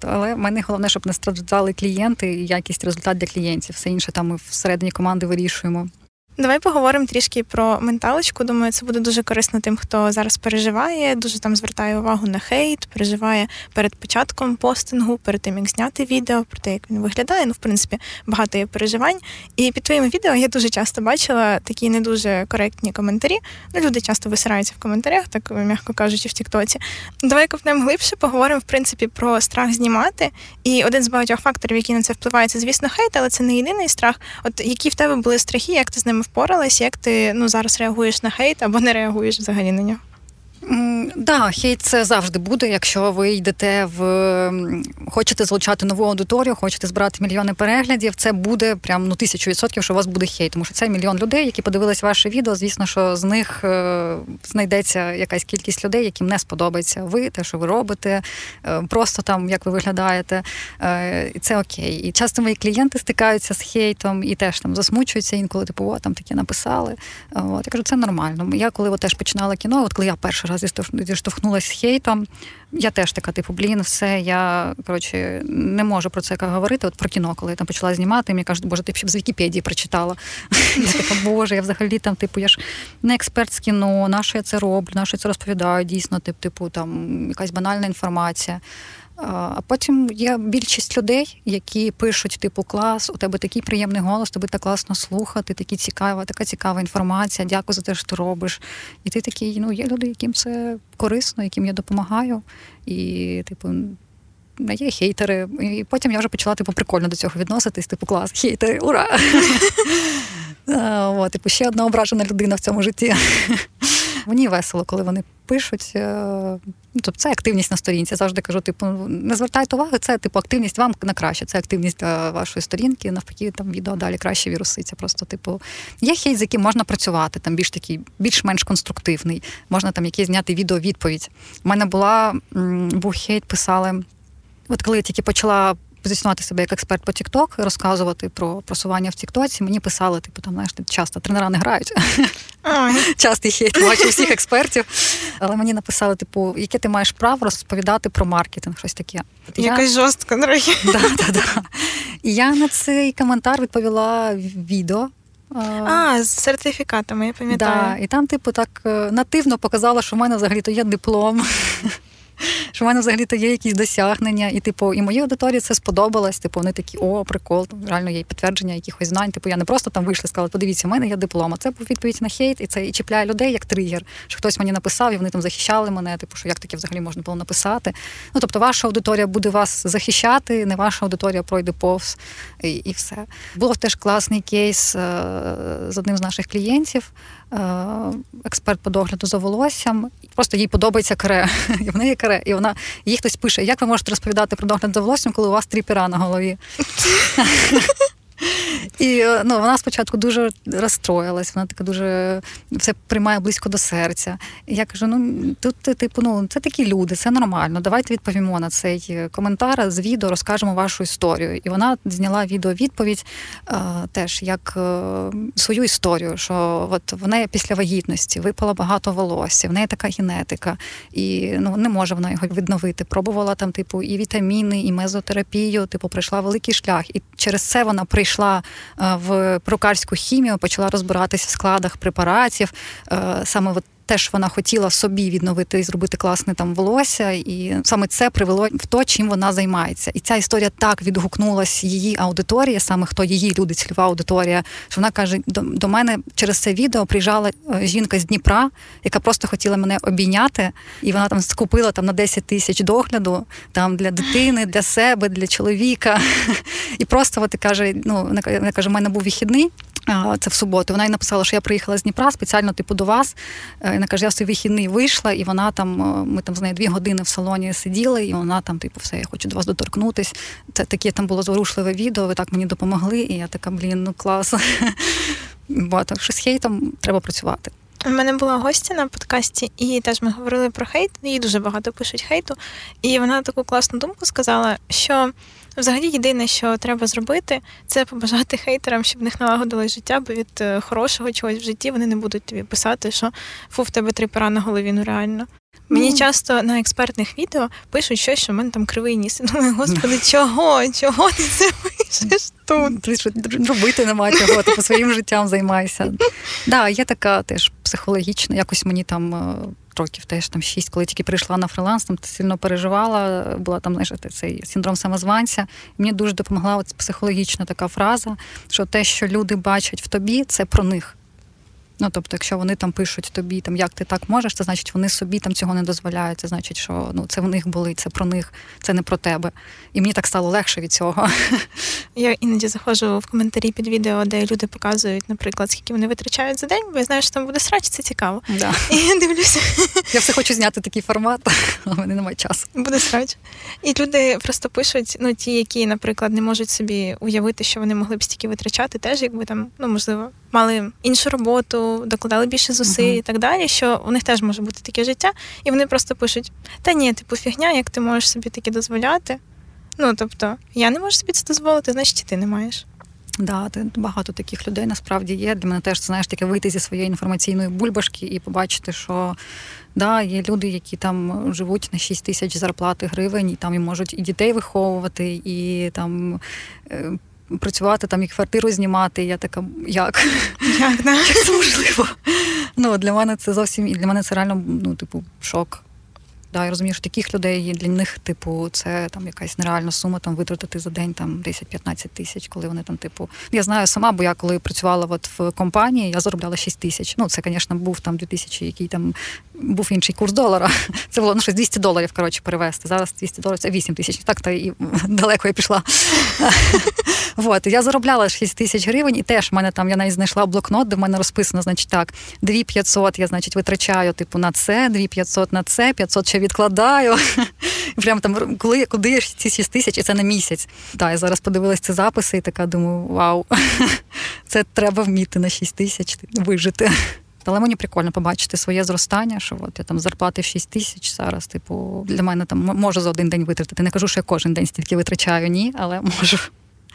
Але в мене головне, щоб не страждали клієнти і якість результат для клієнтів. Все інше там ми всередині команди вирішуємо. Давай поговоримо трішки про менталочку. Думаю, це буде дуже корисно тим, хто зараз переживає, дуже там звертає увагу на хейт, переживає перед початком постингу, перед тим як зняти відео, про те, як він виглядає. Ну, в принципі, багато є переживань. І під твоїми відео я дуже часто бачила такі не дуже коректні коментарі. Ну, люди часто висираються в коментарях, так м'яко кажучи, в Тіктоці. Давай копнемо глибше, поговоримо в принципі про страх знімати. І один з багатьох факторів, які на це впливають, це, звісно, хейт, але це не єдиний страх. От які в тебе були страхи, як ти з ними впоралась, як ти ну зараз реагуєш на хейт або не реагуєш взагалі на нього? Да, хейт це завжди буде, якщо ви йдете в хочете залучати нову аудиторію, хочете збирати мільйони переглядів. Це буде прям ну тисячу відсотків, що у вас буде хейт. Тому що це мільйон людей, які подивились ваше відео. Звісно, що з них е, знайдеться якась кількість людей, яким не сподобається ви, те, що ви робите, е, просто там як ви виглядаєте. Е, і Це окей. І часто мої клієнти стикаються з хейтом і теж там засмучуються інколи, типу, о, там таке написали. От я кажу, це нормально. Я коли от, теж починала кіно, от коли я перший раз зіштовхнулася з хейтом. Я теж така, типу, блін, все, я коротше не можу про це говорити. От про кіно, коли я там почала знімати, мені кажуть, боже, ти б з Вікіпедії прочитала. Я така, боже, я взагалі там, типу, я ж не експерт з кіно, на що я це роблю, на що я це розповідаю, дійсно, типу, там якась банальна інформація. А потім є більшість людей, які пишуть, типу, клас, у тебе такий приємний голос, тобі так класно слухати, такі цікава, така цікава інформація. Дякую за те, що ти робиш. І ти такий, ну є люди, яким це корисно, яким я допомагаю. І, типу, є хейтери. І потім я вже почала типу, прикольно до цього відноситись, типу, клас, хейтери, ура! Типу, ще одна ображена людина в цьому житті. Мені весело, коли вони пишуть. Е, ну, тобто це активність на сторінці. Завжди кажу, типу, не звертайте уваги, це типу активність вам на краще. Це активність для вашої сторінки. Навпаки, там відео далі краще віруситься. Просто, типу, є хейт, з яким можна працювати, там більш такий, більш-менш конструктивний. Можна там якийсь зняти відео-відповідь. У мене була був хейт, писали. От коли я тільки почала позиціонувати себе як експерт по TikTok, розказувати про просування в Тіктоці, мені писали, типу, там, знаєш, часто тренера не грають. Частий хейт бачу всіх експертів. Але мені написали, типу, яке ти маєш право розповідати про маркетинг, щось таке. Якась жорстка, да. І я на цей коментар відповіла відео. А, з сертифікатами, я пам'ятаю. Да, І там, типу, так е, нативно показала, що в мене взагалі то є диплом що в мене взагалі-то є якісь досягнення, і типу, і моїй аудиторії це сподобалось. Типу, вони такі, о, прикол, реально є підтвердження якихось знань. Типу, я не просто там вийшла і сказала, подивіться, у мене є диплом. Це був відповідь на хейт, і це і чіпляє людей як тригер. Що хтось мені написав, і вони там захищали мене. Типу, що як таке взагалі можна було написати. Ну тобто, ваша аудиторія буде вас захищати, не ваша аудиторія пройде повз і, і все. Був теж класний кейс е, з одним з наших клієнтів. Е, експерт по догляду за волоссям. Просто їй подобається каре. І в неї. І вона їй хтось пише: як ви можете розповідати про догляд за волоссям, коли у вас три пера на голові? І е, ну, вона спочатку дуже розстроїлась, вона така дуже все приймає близько до серця. І я кажу: ну тут, типу, ну це такі люди, це нормально. Давайте відповімо на цей е, коментар з відео, розкажемо вашу історію. І вона зняла відео відповідь е, теж як е, свою історію, що от в неї після вагітності випало багато волосся, в неї така генетика, і ну не може вона його відновити. Пробувала там, типу, і вітаміни, і мезотерапію, типу, пройшла великий шлях. І через це вона прийшла в прокарську хімію, почала розбиратися в складах препаратів. Е, саме от теж вона хотіла собі відновити і зробити класне там волосся, і саме це привело в то, чим вона займається. І ця історія так відгукнулась її аудиторія, саме хто її люди, цільова аудиторія. Що вона каже: до, мене через це відео приїжджала е, жінка з Дніпра, яка просто хотіла мене обійняти, і вона там скупила там на 10 тисяч догляду там для дитини, для себе, для чоловіка. І просто от каже: ну вона каже, у мене був вихідний. Це в суботу. Вона й написала, що я приїхала з Дніпра спеціально типу до вас. Вона каже, я в свій вихідний вийшла, і вона там, е, ми там з нею дві години в салоні сиділи, і вона там, типу, все, я хочу до вас доторкнутись. Це таке там було зворушливе відео, ви так мені допомогли. І я така, блін, ну клас. Бо так що з хейтом треба працювати. У мене була гостя на подкасті, і теж ми говорили про хейт. Їй дуже багато пишуть хейту. І вона таку класну думку сказала, що взагалі єдине, що треба зробити, це побажати хейтерам, щоб в них налагодилось життя, бо від е, хорошого чогось в житті вони не будуть тобі писати, що фу, в тебе три пера на голові, ну реально. Мені Ну. часто на експертних відео пишуть щось, що в мене там кривий ніс. Думаю, господи, чого? Чого ти це пишеш тут? Ти що робити нема чого, ти по своїм життям займайся. Да, є така теж психологічна, якось мені там. е, Років теж там шість, коли тільки прийшла на фриланс, там сильно переживала, була там, знаєш, цей синдром самозванця. Мені дуже допомогла от психологічна така фраза, що те, що люди бачать в тобі, це про них. Ну, тобто, якщо вони там пишуть тобі, там як ти так можеш, це значить, вони собі там цього не дозволяють. Це значить, що ну це в них болить, це про них, це не про тебе. І мені так стало легше від цього. Я іноді заходжу в коментарі під відео, де люди показують, наприклад, скільки вони витрачають за день, бо я знаю, що там буде срач, це цікаво. Да. І я дивлюся, Я все хочу зняти такий формат, але в мене немає часу. буде срач. І люди просто пишуть, ну ті, які, наприклад, не можуть собі уявити, що вони могли б стільки витрачати, теж якби там, ну можливо, мали іншу роботу, докладали більше зусиль Мгм. і так далі. Що у них теж може бути таке життя, і вони просто пишуть: та ні, типу фігня, як ти можеш собі таке дозволяти. Ну тобто, я не можу собі це дозволити, значить і ти не маєш. Да, ти- багато таких людей насправді є. Для мене теж знаєш таке вийти зі своєї інформаційної бульбашки і побачити, що да, є люди, які там живуть на 6 тисяч зарплати гривень, і там і можуть і дітей виховувати, і там. Працювати там і квартиру знімати, і я така, як? Як да? Як це можливо? Ну, для мене це зовсім і для мене це реально, ну, типу, шок. Да, я розумію, що таких людей для них, типу, це там якась нереальна сума там витратити за день там 10-15 тисяч, коли вони там, типу. Я знаю сама, бо я коли працювала от в компанії, я заробляла 6 тисяч. Ну, це, звісно, був там 2000, який там був інший курс долара. Це було ну, щось 200 доларів, коротше, перевести. Зараз 200 доларів це 8 тисяч. Так, то і далеко я пішла. Вот, я заробляла 6 тисяч гривень, і теж в мене там я навіть знайшла блокнот, де в мене розписано, значить, так, 2500 я, значить, витрачаю типу на це, 2500 на це, 500 ще відкладаю. І Прямо там, коли, куди я ці 6 тисяч, і це на місяць. Так, я зараз подивилась ці записи і така думаю, вау, це треба вміти на 6 тисяч вижити. Але мені прикольно побачити своє зростання, що от я там зарплати в 6 тисяч зараз, типу, для мене там можу за один день витратити. Не кажу, що я кожен день стільки витрачаю, ні, але можу.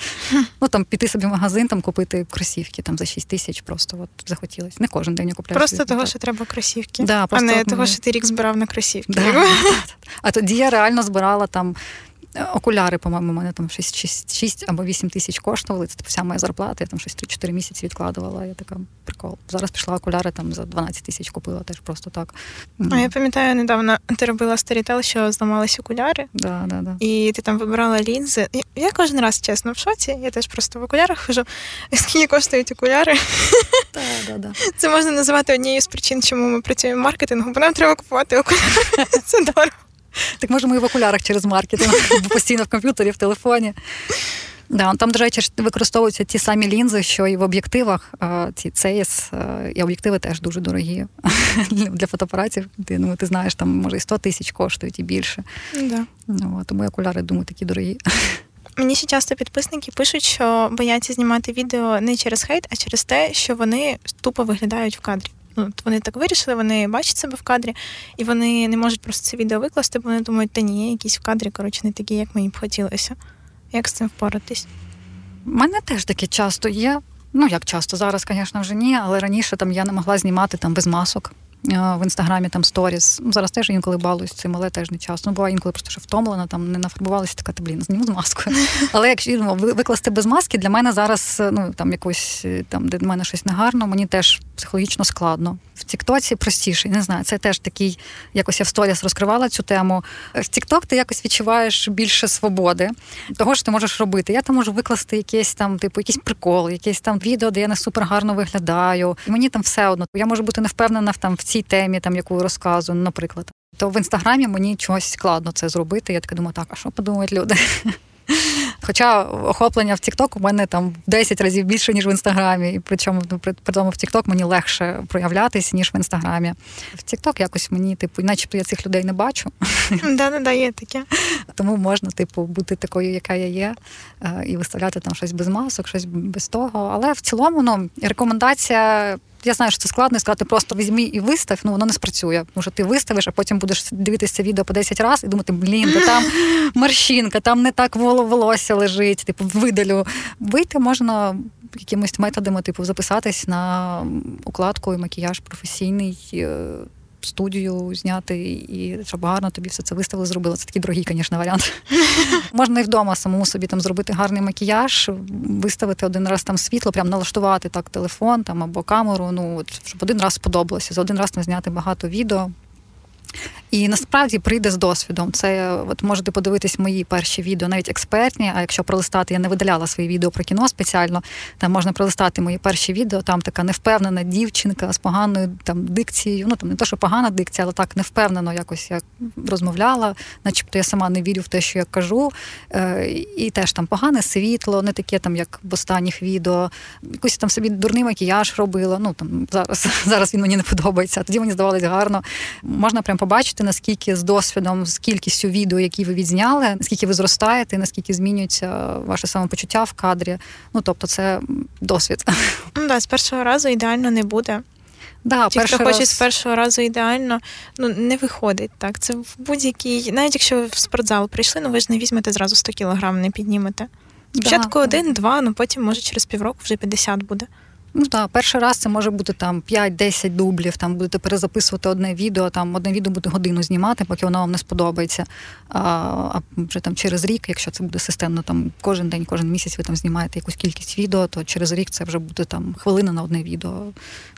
Ну там піти собі в магазин, там купити кросівки там за 6 тисяч, просто от захотілося. Не кожен день я купляю. Просто собі, того, так. що треба кросівки. Да, а не от того, що ти рік збирав на кросівки. Да. А тоді я реально збирала там окуляри, по-моєму, у мене там 6, 6, 6 або 8 тисяч коштували. Це типу, вся моя зарплата, я там щось 3-4 місяці відкладувала. Я така прикол. Зараз пішла окуляри там за 12 тисяч купила теж просто так. А я пам'ятаю, недавно ти робила старітел, що зламались окуляри, Да, да, да. і ти там вибирала лінзи. Я кожен раз чесно в шоці. Я теж просто в окулярах хожу. Скільки коштують окуляри? Да, да, да. Це можна називати однією з причин, чому ми працюємо в маркетингу, бо нам треба купувати окуляри. Це дорого. Так може ми і в окулярах через маркетинг, постійно в комп'ютері, в телефоні. Да, там, до речі, використовуються ті самі лінзи, що і в об'єктивах. Ці CES, е, і об'єктиви теж дуже дорогі для фотоапаратів. Ти, ну, ти знаєш, там може і 100 тисяч коштують і більше. Да. Ну, тому і окуляри, думаю, такі дорогі. Мені ще часто підписники пишуть, що бояться знімати відео не через хейт, а через те, що вони тупо виглядають в кадрі. Ну, вони так вирішили, вони бачать себе в кадрі, і вони не можуть просто це відео викласти, бо вони думають, та ні, якісь в кадрі, коротше, не такі, як мені б хотілося. Як з цим впоратись? У мене теж таке часто є. Ну, як часто, зараз, звісно, вже ні, але раніше там я не могла знімати там без масок. Е, В інстаграмі там сторіс. Ну, Зараз теж інколи балуюсь цим, але теж не часто. Ну, буває інколи просто що втомлена, там не нафарбувалася, така, та блін, зніму з маскою. Але якщо ну, викласти без маски, для мене зараз ну там якось е, там, де в мене щось негарно, мені теж психологічно складно. В Тіктоці простіше, не знаю, це теж такий, якось я в сторіс розкривала цю тему. В Тікток ти якось відчуваєш більше свободи, того що ти можеш робити. Я там можу викласти якийсь там, типу, якийсь прикол, якесь там відео, де я не супер гарно виглядаю. І мені там все одно. Я можу бути не впевнена в там в цій темі, там яку розказую, наприклад. То в інстаграмі мені чогось складно це зробити. Я така думаю, так, а що подумають люди? Хоча охоплення в TikTok у мене там в 10 разів більше, ніж в інстаграмі. І причому ну, при, при тому в TikTok мені легше проявлятись, ніж в інстаграмі. В TikTok якось мені, типу, начебто я цих людей не бачу. Да-да-да, є таке. Тому можна, типу, бути такою, яка я є, е, і виставляти там щось без масок, щось без того. Але в цілому, ну, рекомендація. Я знаю, що це складно і сказати, просто візьми і вистав, ну воно не спрацює. Тому що ти виставиш, а потім будеш дивитися відео по 10 разів і думати, блін, де там морщинка, там не так волосся лежить, типу, видалю. Вийти можна якимись методами, типу, записатись на укладку і макіяж професійний. Студію зняти, і щоб гарно тобі все це виставили, зробили. Це такий дорогий, звісно, варіант. Можна і вдома самому собі там зробити гарний макіяж, виставити один раз там світло, прям налаштувати так телефон там або камеру. Ну от щоб один раз сподобалося. За один раз там зняти багато відео. І насправді прийде з досвідом. Це от можете подивитись мої перші відео, навіть експертні. А якщо пролистати, я не видаляла свої відео про кіно спеціально. Там можна пролистати мої перші відео. Там така невпевнена дівчинка з поганою там дикцією. Ну там не то, що погана дикція, але так невпевнено якось я розмовляла, начебто я сама не вірю в те, що я кажу. Е, І теж там погане світло, не таке, там як в останніх відео. Якийсь там собі дурний макіяж робила. Ну там зараз зараз він мені не подобається. Тоді мені здавалось гарно. Можна прям побачити, наскільки з досвідом, з кількістю відео, які ви відзняли, наскільки ви зростаєте, наскільки змінюється ваше самопочуття в кадрі. Ну тобто, це досвід. Ну да, з першого разу ідеально не буде. Да, Ті, хто хоче з першого разу ідеально, ну не виходить так. Це в будь-якій, навіть якщо ви в спортзал прийшли, ну ви ж не візьмете зразу 100 кілограм, не піднімете. Спочатку один-два, ну потім, може, через півроку вже 50 буде. Ну так, перший раз це може бути там 5-10 дублів, там будете перезаписувати одне відео, там одне відео буде годину знімати, поки воно вам не сподобається. А а вже там через рік, якщо це буде системно, там кожен день, кожен місяць ви там знімаєте якусь кількість відео, то через рік це вже буде там хвилина на одне відео.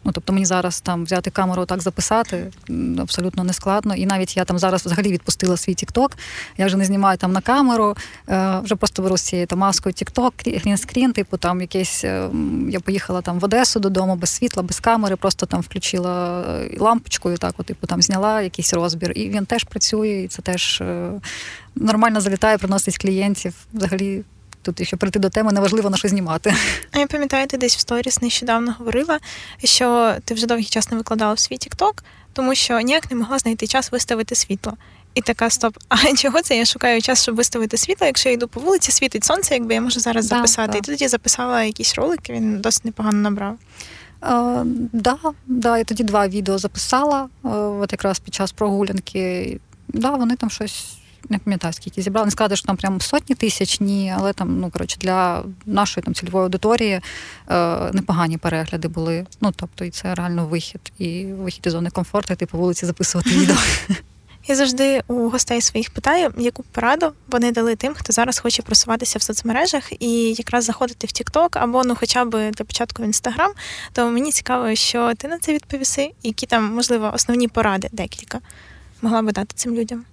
Ну тобто мені зараз там взяти камеру, так записати абсолютно не складно. І навіть я там зараз взагалі відпустила свій Тікток. Я вже не знімаю там на камеру, е, вже просто беру з цією маскою Тікток, скрін, типу там якесь. Е, я поїхала там в Одесу додому без світла, без камери, просто там включила е, лампочкою, так, от, типу, там зняла якийсь розбір. І він теж працює, і це теж нормально залітає, приносить клієнтів. Взагалі. Тут, якщо прийти до теми, неважливо на що знімати. А я пам'ятаю, ти десь в сторіс нещодавно говорила, що ти вже довгий час не викладала в свій TikTok, тому що ніяк не могла знайти час виставити світло. І така стоп. А чого це я шукаю час, щоб виставити світло? Якщо я йду по вулиці, світить сонце, якби я можу зараз да, записати. Да. І тоді записала якийсь ролик, він досить непогано набрав. Так, е, да, да, я тоді два відео записала, е, от якраз під час прогулянки. Да, вони там щось. Не пам'ятаю, скільки зібрали. Не сказати, що там прям сотні тисяч, ні, але там, ну коротше, для нашої там цільової аудиторії е, непогані перегляди були. Ну тобто, і це реально вихід, і вихід із зони комфорту, і ти по вулиці записувати відео. Я завжди у гостей своїх питаю, яку пораду вони дали тим, хто зараз хоче просуватися в соцмережах і якраз заходити в TikTok або ну, хоча б для початку в Instagram, то мені цікаво, що ти на це відповіси, які там, можливо, основні поради декілька могла би дати цим людям.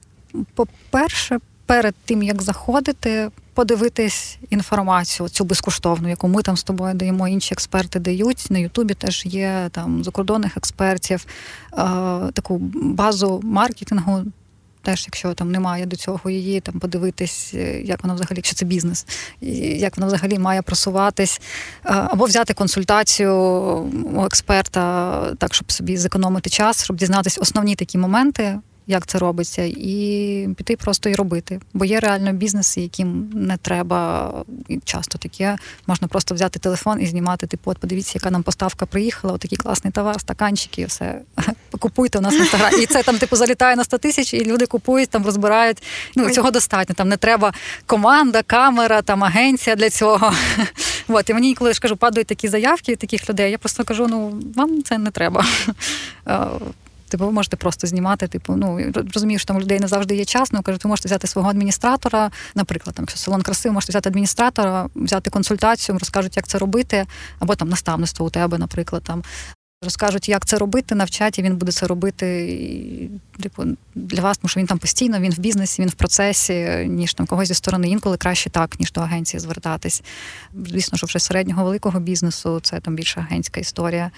По-перше, перед тим як заходити, подивитись інформацію цю безкоштовну, яку ми там з тобою даємо, інші експерти дають. На Ютубі теж є там закордонних експертів, е, таку базу маркетингу. Теж, якщо там немає до цього її, там подивитись, е, як воно взагалі, якщо це бізнес, як воно взагалі має просуватись, е, або взяти консультацію у експерта, так щоб собі зекономити час, щоб дізнатися основні такі моменти, як це робиться, і піти просто і робити. Бо є реально бізнеси, яким не треба і часто таке. Можна просто взяти телефон і знімати. Типу, от подивіться, яка нам поставка приїхала, отакий класний товар, стаканчики, все купуйте у нас в інстаграмі. І це там, типу, залітає на 100 тисяч, і люди купують, там розбирають. Ну цього достатньо. Там не треба команда, камера, там агенція для цього. От, і мені, коли я ж кажу, падають такі заявки таких людей, я просто кажу: ну вам це не треба. Типу, ви можете просто знімати, типу, ну розумію, що там у людей не завжди є час, ну кажуть, ви можете взяти свого адміністратора, наприклад, там, якщо салон краси, ви можете взяти адміністратора, взяти консультацію, розкажуть, як це робити, або там наставництво у тебе, наприклад, там. Розкажуть, як це робити, навчать, і він буде це робити і, типу, для вас, тому що він там постійно, він в бізнесі, він в процесі, ніж там когось зі сторони. Інколи краще так, ніж до агенції звертатись. Звісно, що вже середнього великого бізнесу це там більше агентська історія.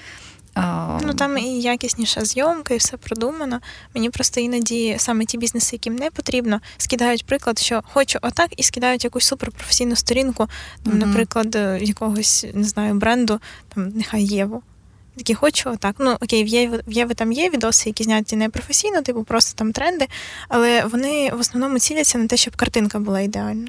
Ну там і якісніша зйомка, і все продумано. Мені просто іноді саме ті бізнеси, яким не потрібно, скидають приклад, що хочу отак, і скидають якусь суперпрофесійну сторінку, там, mm-hmm. наприклад, якогось не знаю бренду, там нехай Єву. Такі хочу так. Ну окей, в Єві, в Єві там є відоси, які зняті не професійно, типу просто там тренди, але вони в основному ціляться на те, щоб картинка була ідеальна.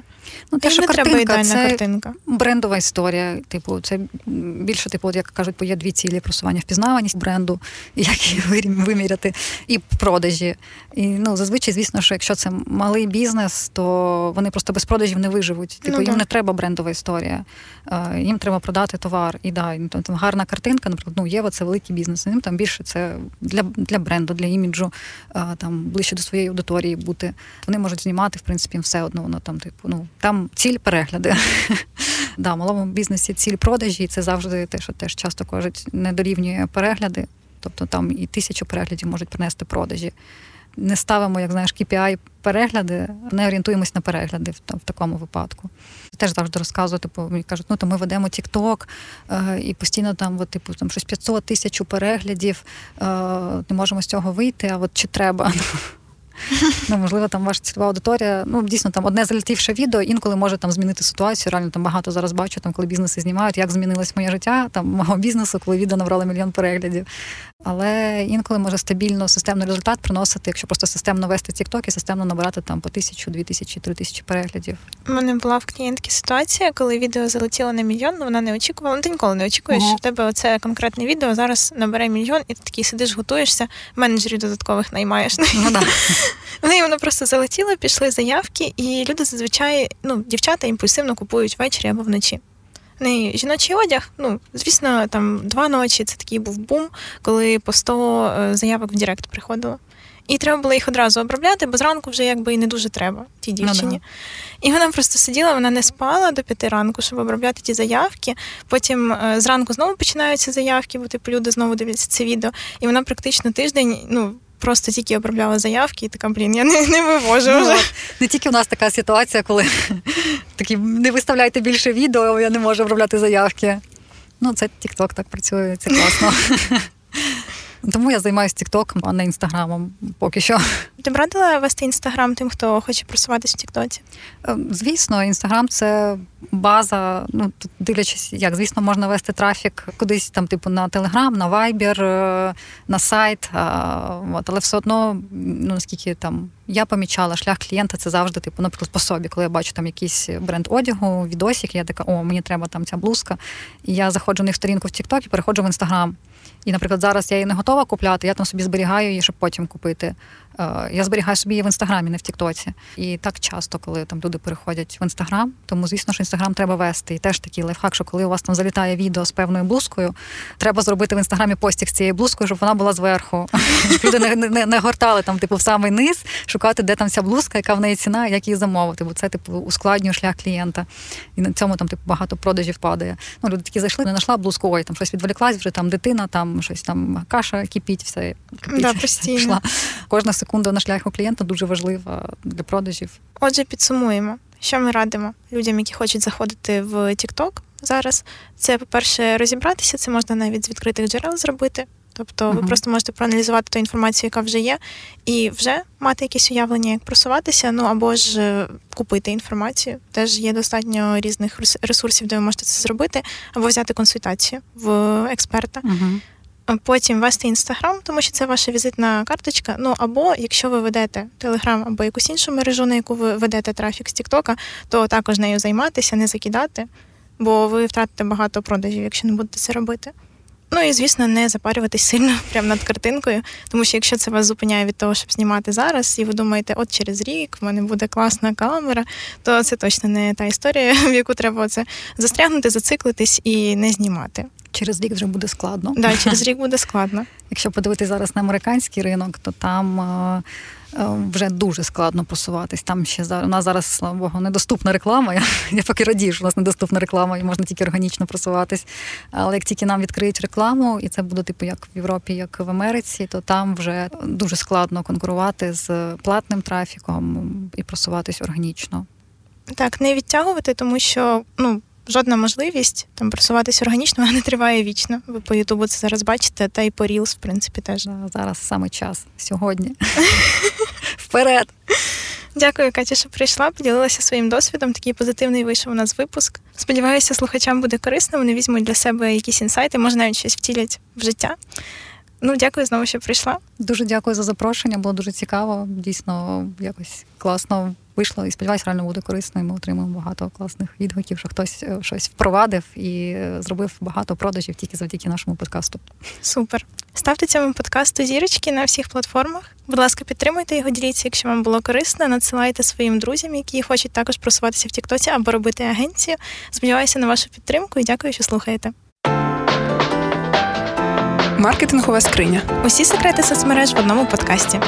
Ну, те, що картинка, треба ідеальна це картинка. брендова історія. Типу, це більше, типу, от як кажуть, бо є дві цілі просування впізнаваність бренду, як її виміряти, і продажі. І ну, зазвичай, звісно, що якщо це малий бізнес, то вони просто без продажів не виживуть. Типу, Ну, їм не треба брендова історія. Їм треба продати товар. І да, там, там гарна картинка, наприклад, ну, Єва це великий бізнес. Їм там більше це для, для бренду, для іміджу, там ближче до своєї аудиторії бути. Вони можуть знімати, в принципі, все одно. Воно там, типу, ну там ціль перегляди. Да, малому бізнесі ціль продажі, і це завжди те, що теж часто кажуть, не дорівнює перегляди. Тобто там і тисячу переглядів можуть принести продажі. Не ставимо, як знаєш, KPI перегляди, не орієнтуємось на перегляди в, в такому випадку. Теж завжди розказую, типу, мені кажуть, ну то ми ведемо TikTok, е, і постійно там, от, типу, там щось 500 тисяч переглядів, е, не можемо з цього вийти, а от чи треба? Ну, можливо, там ваша цільова аудиторія. Ну, дійсно, там одне залетівше відео інколи може там змінити ситуацію. Реально там багато зараз бачу, там, коли бізнеси знімають, як змінилось моє життя, там мого бізнесу, коли відео набрало мільйон переглядів. Але інколи може стабільно системний результат приносити, якщо просто системно вести TikTok і системно набирати там по тисячу, дві тисячі, три тисячі переглядів. У мене була в клієнтки ситуація, коли відео залетіло на мільйон, але вона не очікувала. Ну, ти ніколи не очікуєш, що в тебе оце конкретне відео зараз набере мільйон, і ти такий сидиш, готуєшся, менеджерів додаткових наймаєш. Ну, да. В неї воно просто залетіло, пішли заявки, і люди зазвичай, ну, дівчата імпульсивно купують ввечері або вночі. В неї жіночий одяг, ну, звісно, там два ночі це такий був бум, коли по 100 е, заявок в Директ приходило. І треба було їх одразу обробляти, бо зранку вже якби і не дуже треба тій Ну, дівчині. І вона просто сиділа, вона не спала до п'яти ранку, щоб обробляти ті заявки. Потім е, зранку знову починаються заявки, бо типу люди знову дивляться це відео. І вона практично тиждень, ну. Просто тільки обробляла заявки, і така, блін, я не, не вивожу Ну, вже. Не тільки у нас така ситуація, коли такі не виставляйте більше відео, я не можу обробляти заявки. Ну, це TikTok так працює, це класно. Тому я займаюся TikTok, а не інстаграмом поки що. Ти б радила вести інстаграм тим, хто хоче просуватись в Тіктоці? Е, Звісно, інстаграм це база. Ну тут дивлячись, як звісно, можна вести трафік кудись там, типу, на Телеграм, на е, на сайт. а, От, але все одно, ну наскільки там я помічала, шлях клієнта це завжди, типу, наприклад, по собі, коли я бачу там якийсь бренд одягу, відосик, я така, о, мені треба там ця блузка. І я заходжу в них сторінку в TikTok і переходжу в інстаграм. І, наприклад, зараз я її не готова купляти, я там собі зберігаю її, щоб потім купити. Е, Я зберігаю собі її в інстаграмі, не в Тіктоці. І так часто, коли там люди переходять в інстаграм, тому звісно, що інстаграм треба вести. І теж такий лайфхак, що коли у вас там залітає відео з певною блузкою, треба зробити в інстаграмі постік з цією блузкою, щоб вона була зверху. Щоб люди не, не, не гортали там, типу, в самий низ, шукати, де там ця блузка, яка в неї ціна, як її замовити. Бо це типу ускладнює шлях клієнта. І на цьому там типу багато продажів падає. Ну, люди такі зайшли, не знайшла блузку, ой, там щось відволіклась, вже там дитина, там щось там каша кипіть, все кипіть, Да, постійно. пішла. Кожна секунда на шляху клієнта дуже важлива для продажів. Отже, підсумуємо, що ми радимо людям, які хочуть заходити в TikTok зараз. Це, по-перше, розібратися, це можна навіть з відкритих джерел зробити. Тобто ви Мгм. просто можете проаналізувати ту інформацію, яка вже є, і вже мати якесь уявлення, як просуватися, ну або ж е, купити інформацію. Теж є достатньо різних рес- ресурсів, де ви можете це зробити, або взяти консультацію в експерта. Угу. Потім вести інстаграм, тому що це ваша візитна карточка. Ну або якщо ви ведете Телеграм або якусь іншу мережу, на яку ви ведете трафік з Тіктока, то також нею займатися, не закидати, бо ви втратите багато продажів, якщо не будете це робити. Ну і звісно, не запарюватись сильно прямо над картинкою, тому що якщо це вас зупиняє від того, щоб знімати зараз, і ви думаєте, от через рік в мене буде класна камера, то це точно не та історія, в яку треба оце застрягнути, зациклитись і не знімати. Через рік вже буде складно. Да, через рік буде складно. Якщо подивитися зараз на американський ринок, то там е, е, вже дуже складно просуватись. Там ще за- у нас зараз, слава Богу, недоступна реклама. Я, я поки радію, що у нас недоступна реклама і можна тільки органічно просуватись. Але як тільки нам відкриють рекламу, і це буде типу як в Європі, як в Америці, то там вже дуже складно конкурувати з платним трафіком і просуватись органічно. Так, не відтягувати, тому що ну. Жодна можливість там просуватись органічно, вона не триває вічно. Ви по Ютубу це зараз бачите, та й по Reels, в принципі, теж. Зараз саме час сьогодні. Вперед! Дякую, Катя, що прийшла, поділилася своїм досвідом. Такий позитивний вийшов у нас випуск. Сподіваюся, слухачам буде корисно. Вони візьмуть для себе якісь інсайти, може навіть щось втілять в життя. Ну, дякую знову, що прийшла. Дуже дякую за запрошення. Було дуже цікаво. Дійсно, якось класно вийшло. І сподіваюся, реально буде корисно. І ми отримаємо багато класних відгуків, що хтось е, щось впровадив і е, зробив багато продажів тільки завдяки нашому подкасту. Супер. Ставте цьому подкасту зірочки на всіх платформах. Будь ласка, підтримуйте його, діліться, якщо вам було корисно. Надсилайте своїм друзям, які хочуть також просуватися в Тіктоці або робити агенцію. Сподіваюся на вашу підтримку і дякую, що слухаєте. Маркетингова скриня. Усі секрети соцмереж в одному подкасті.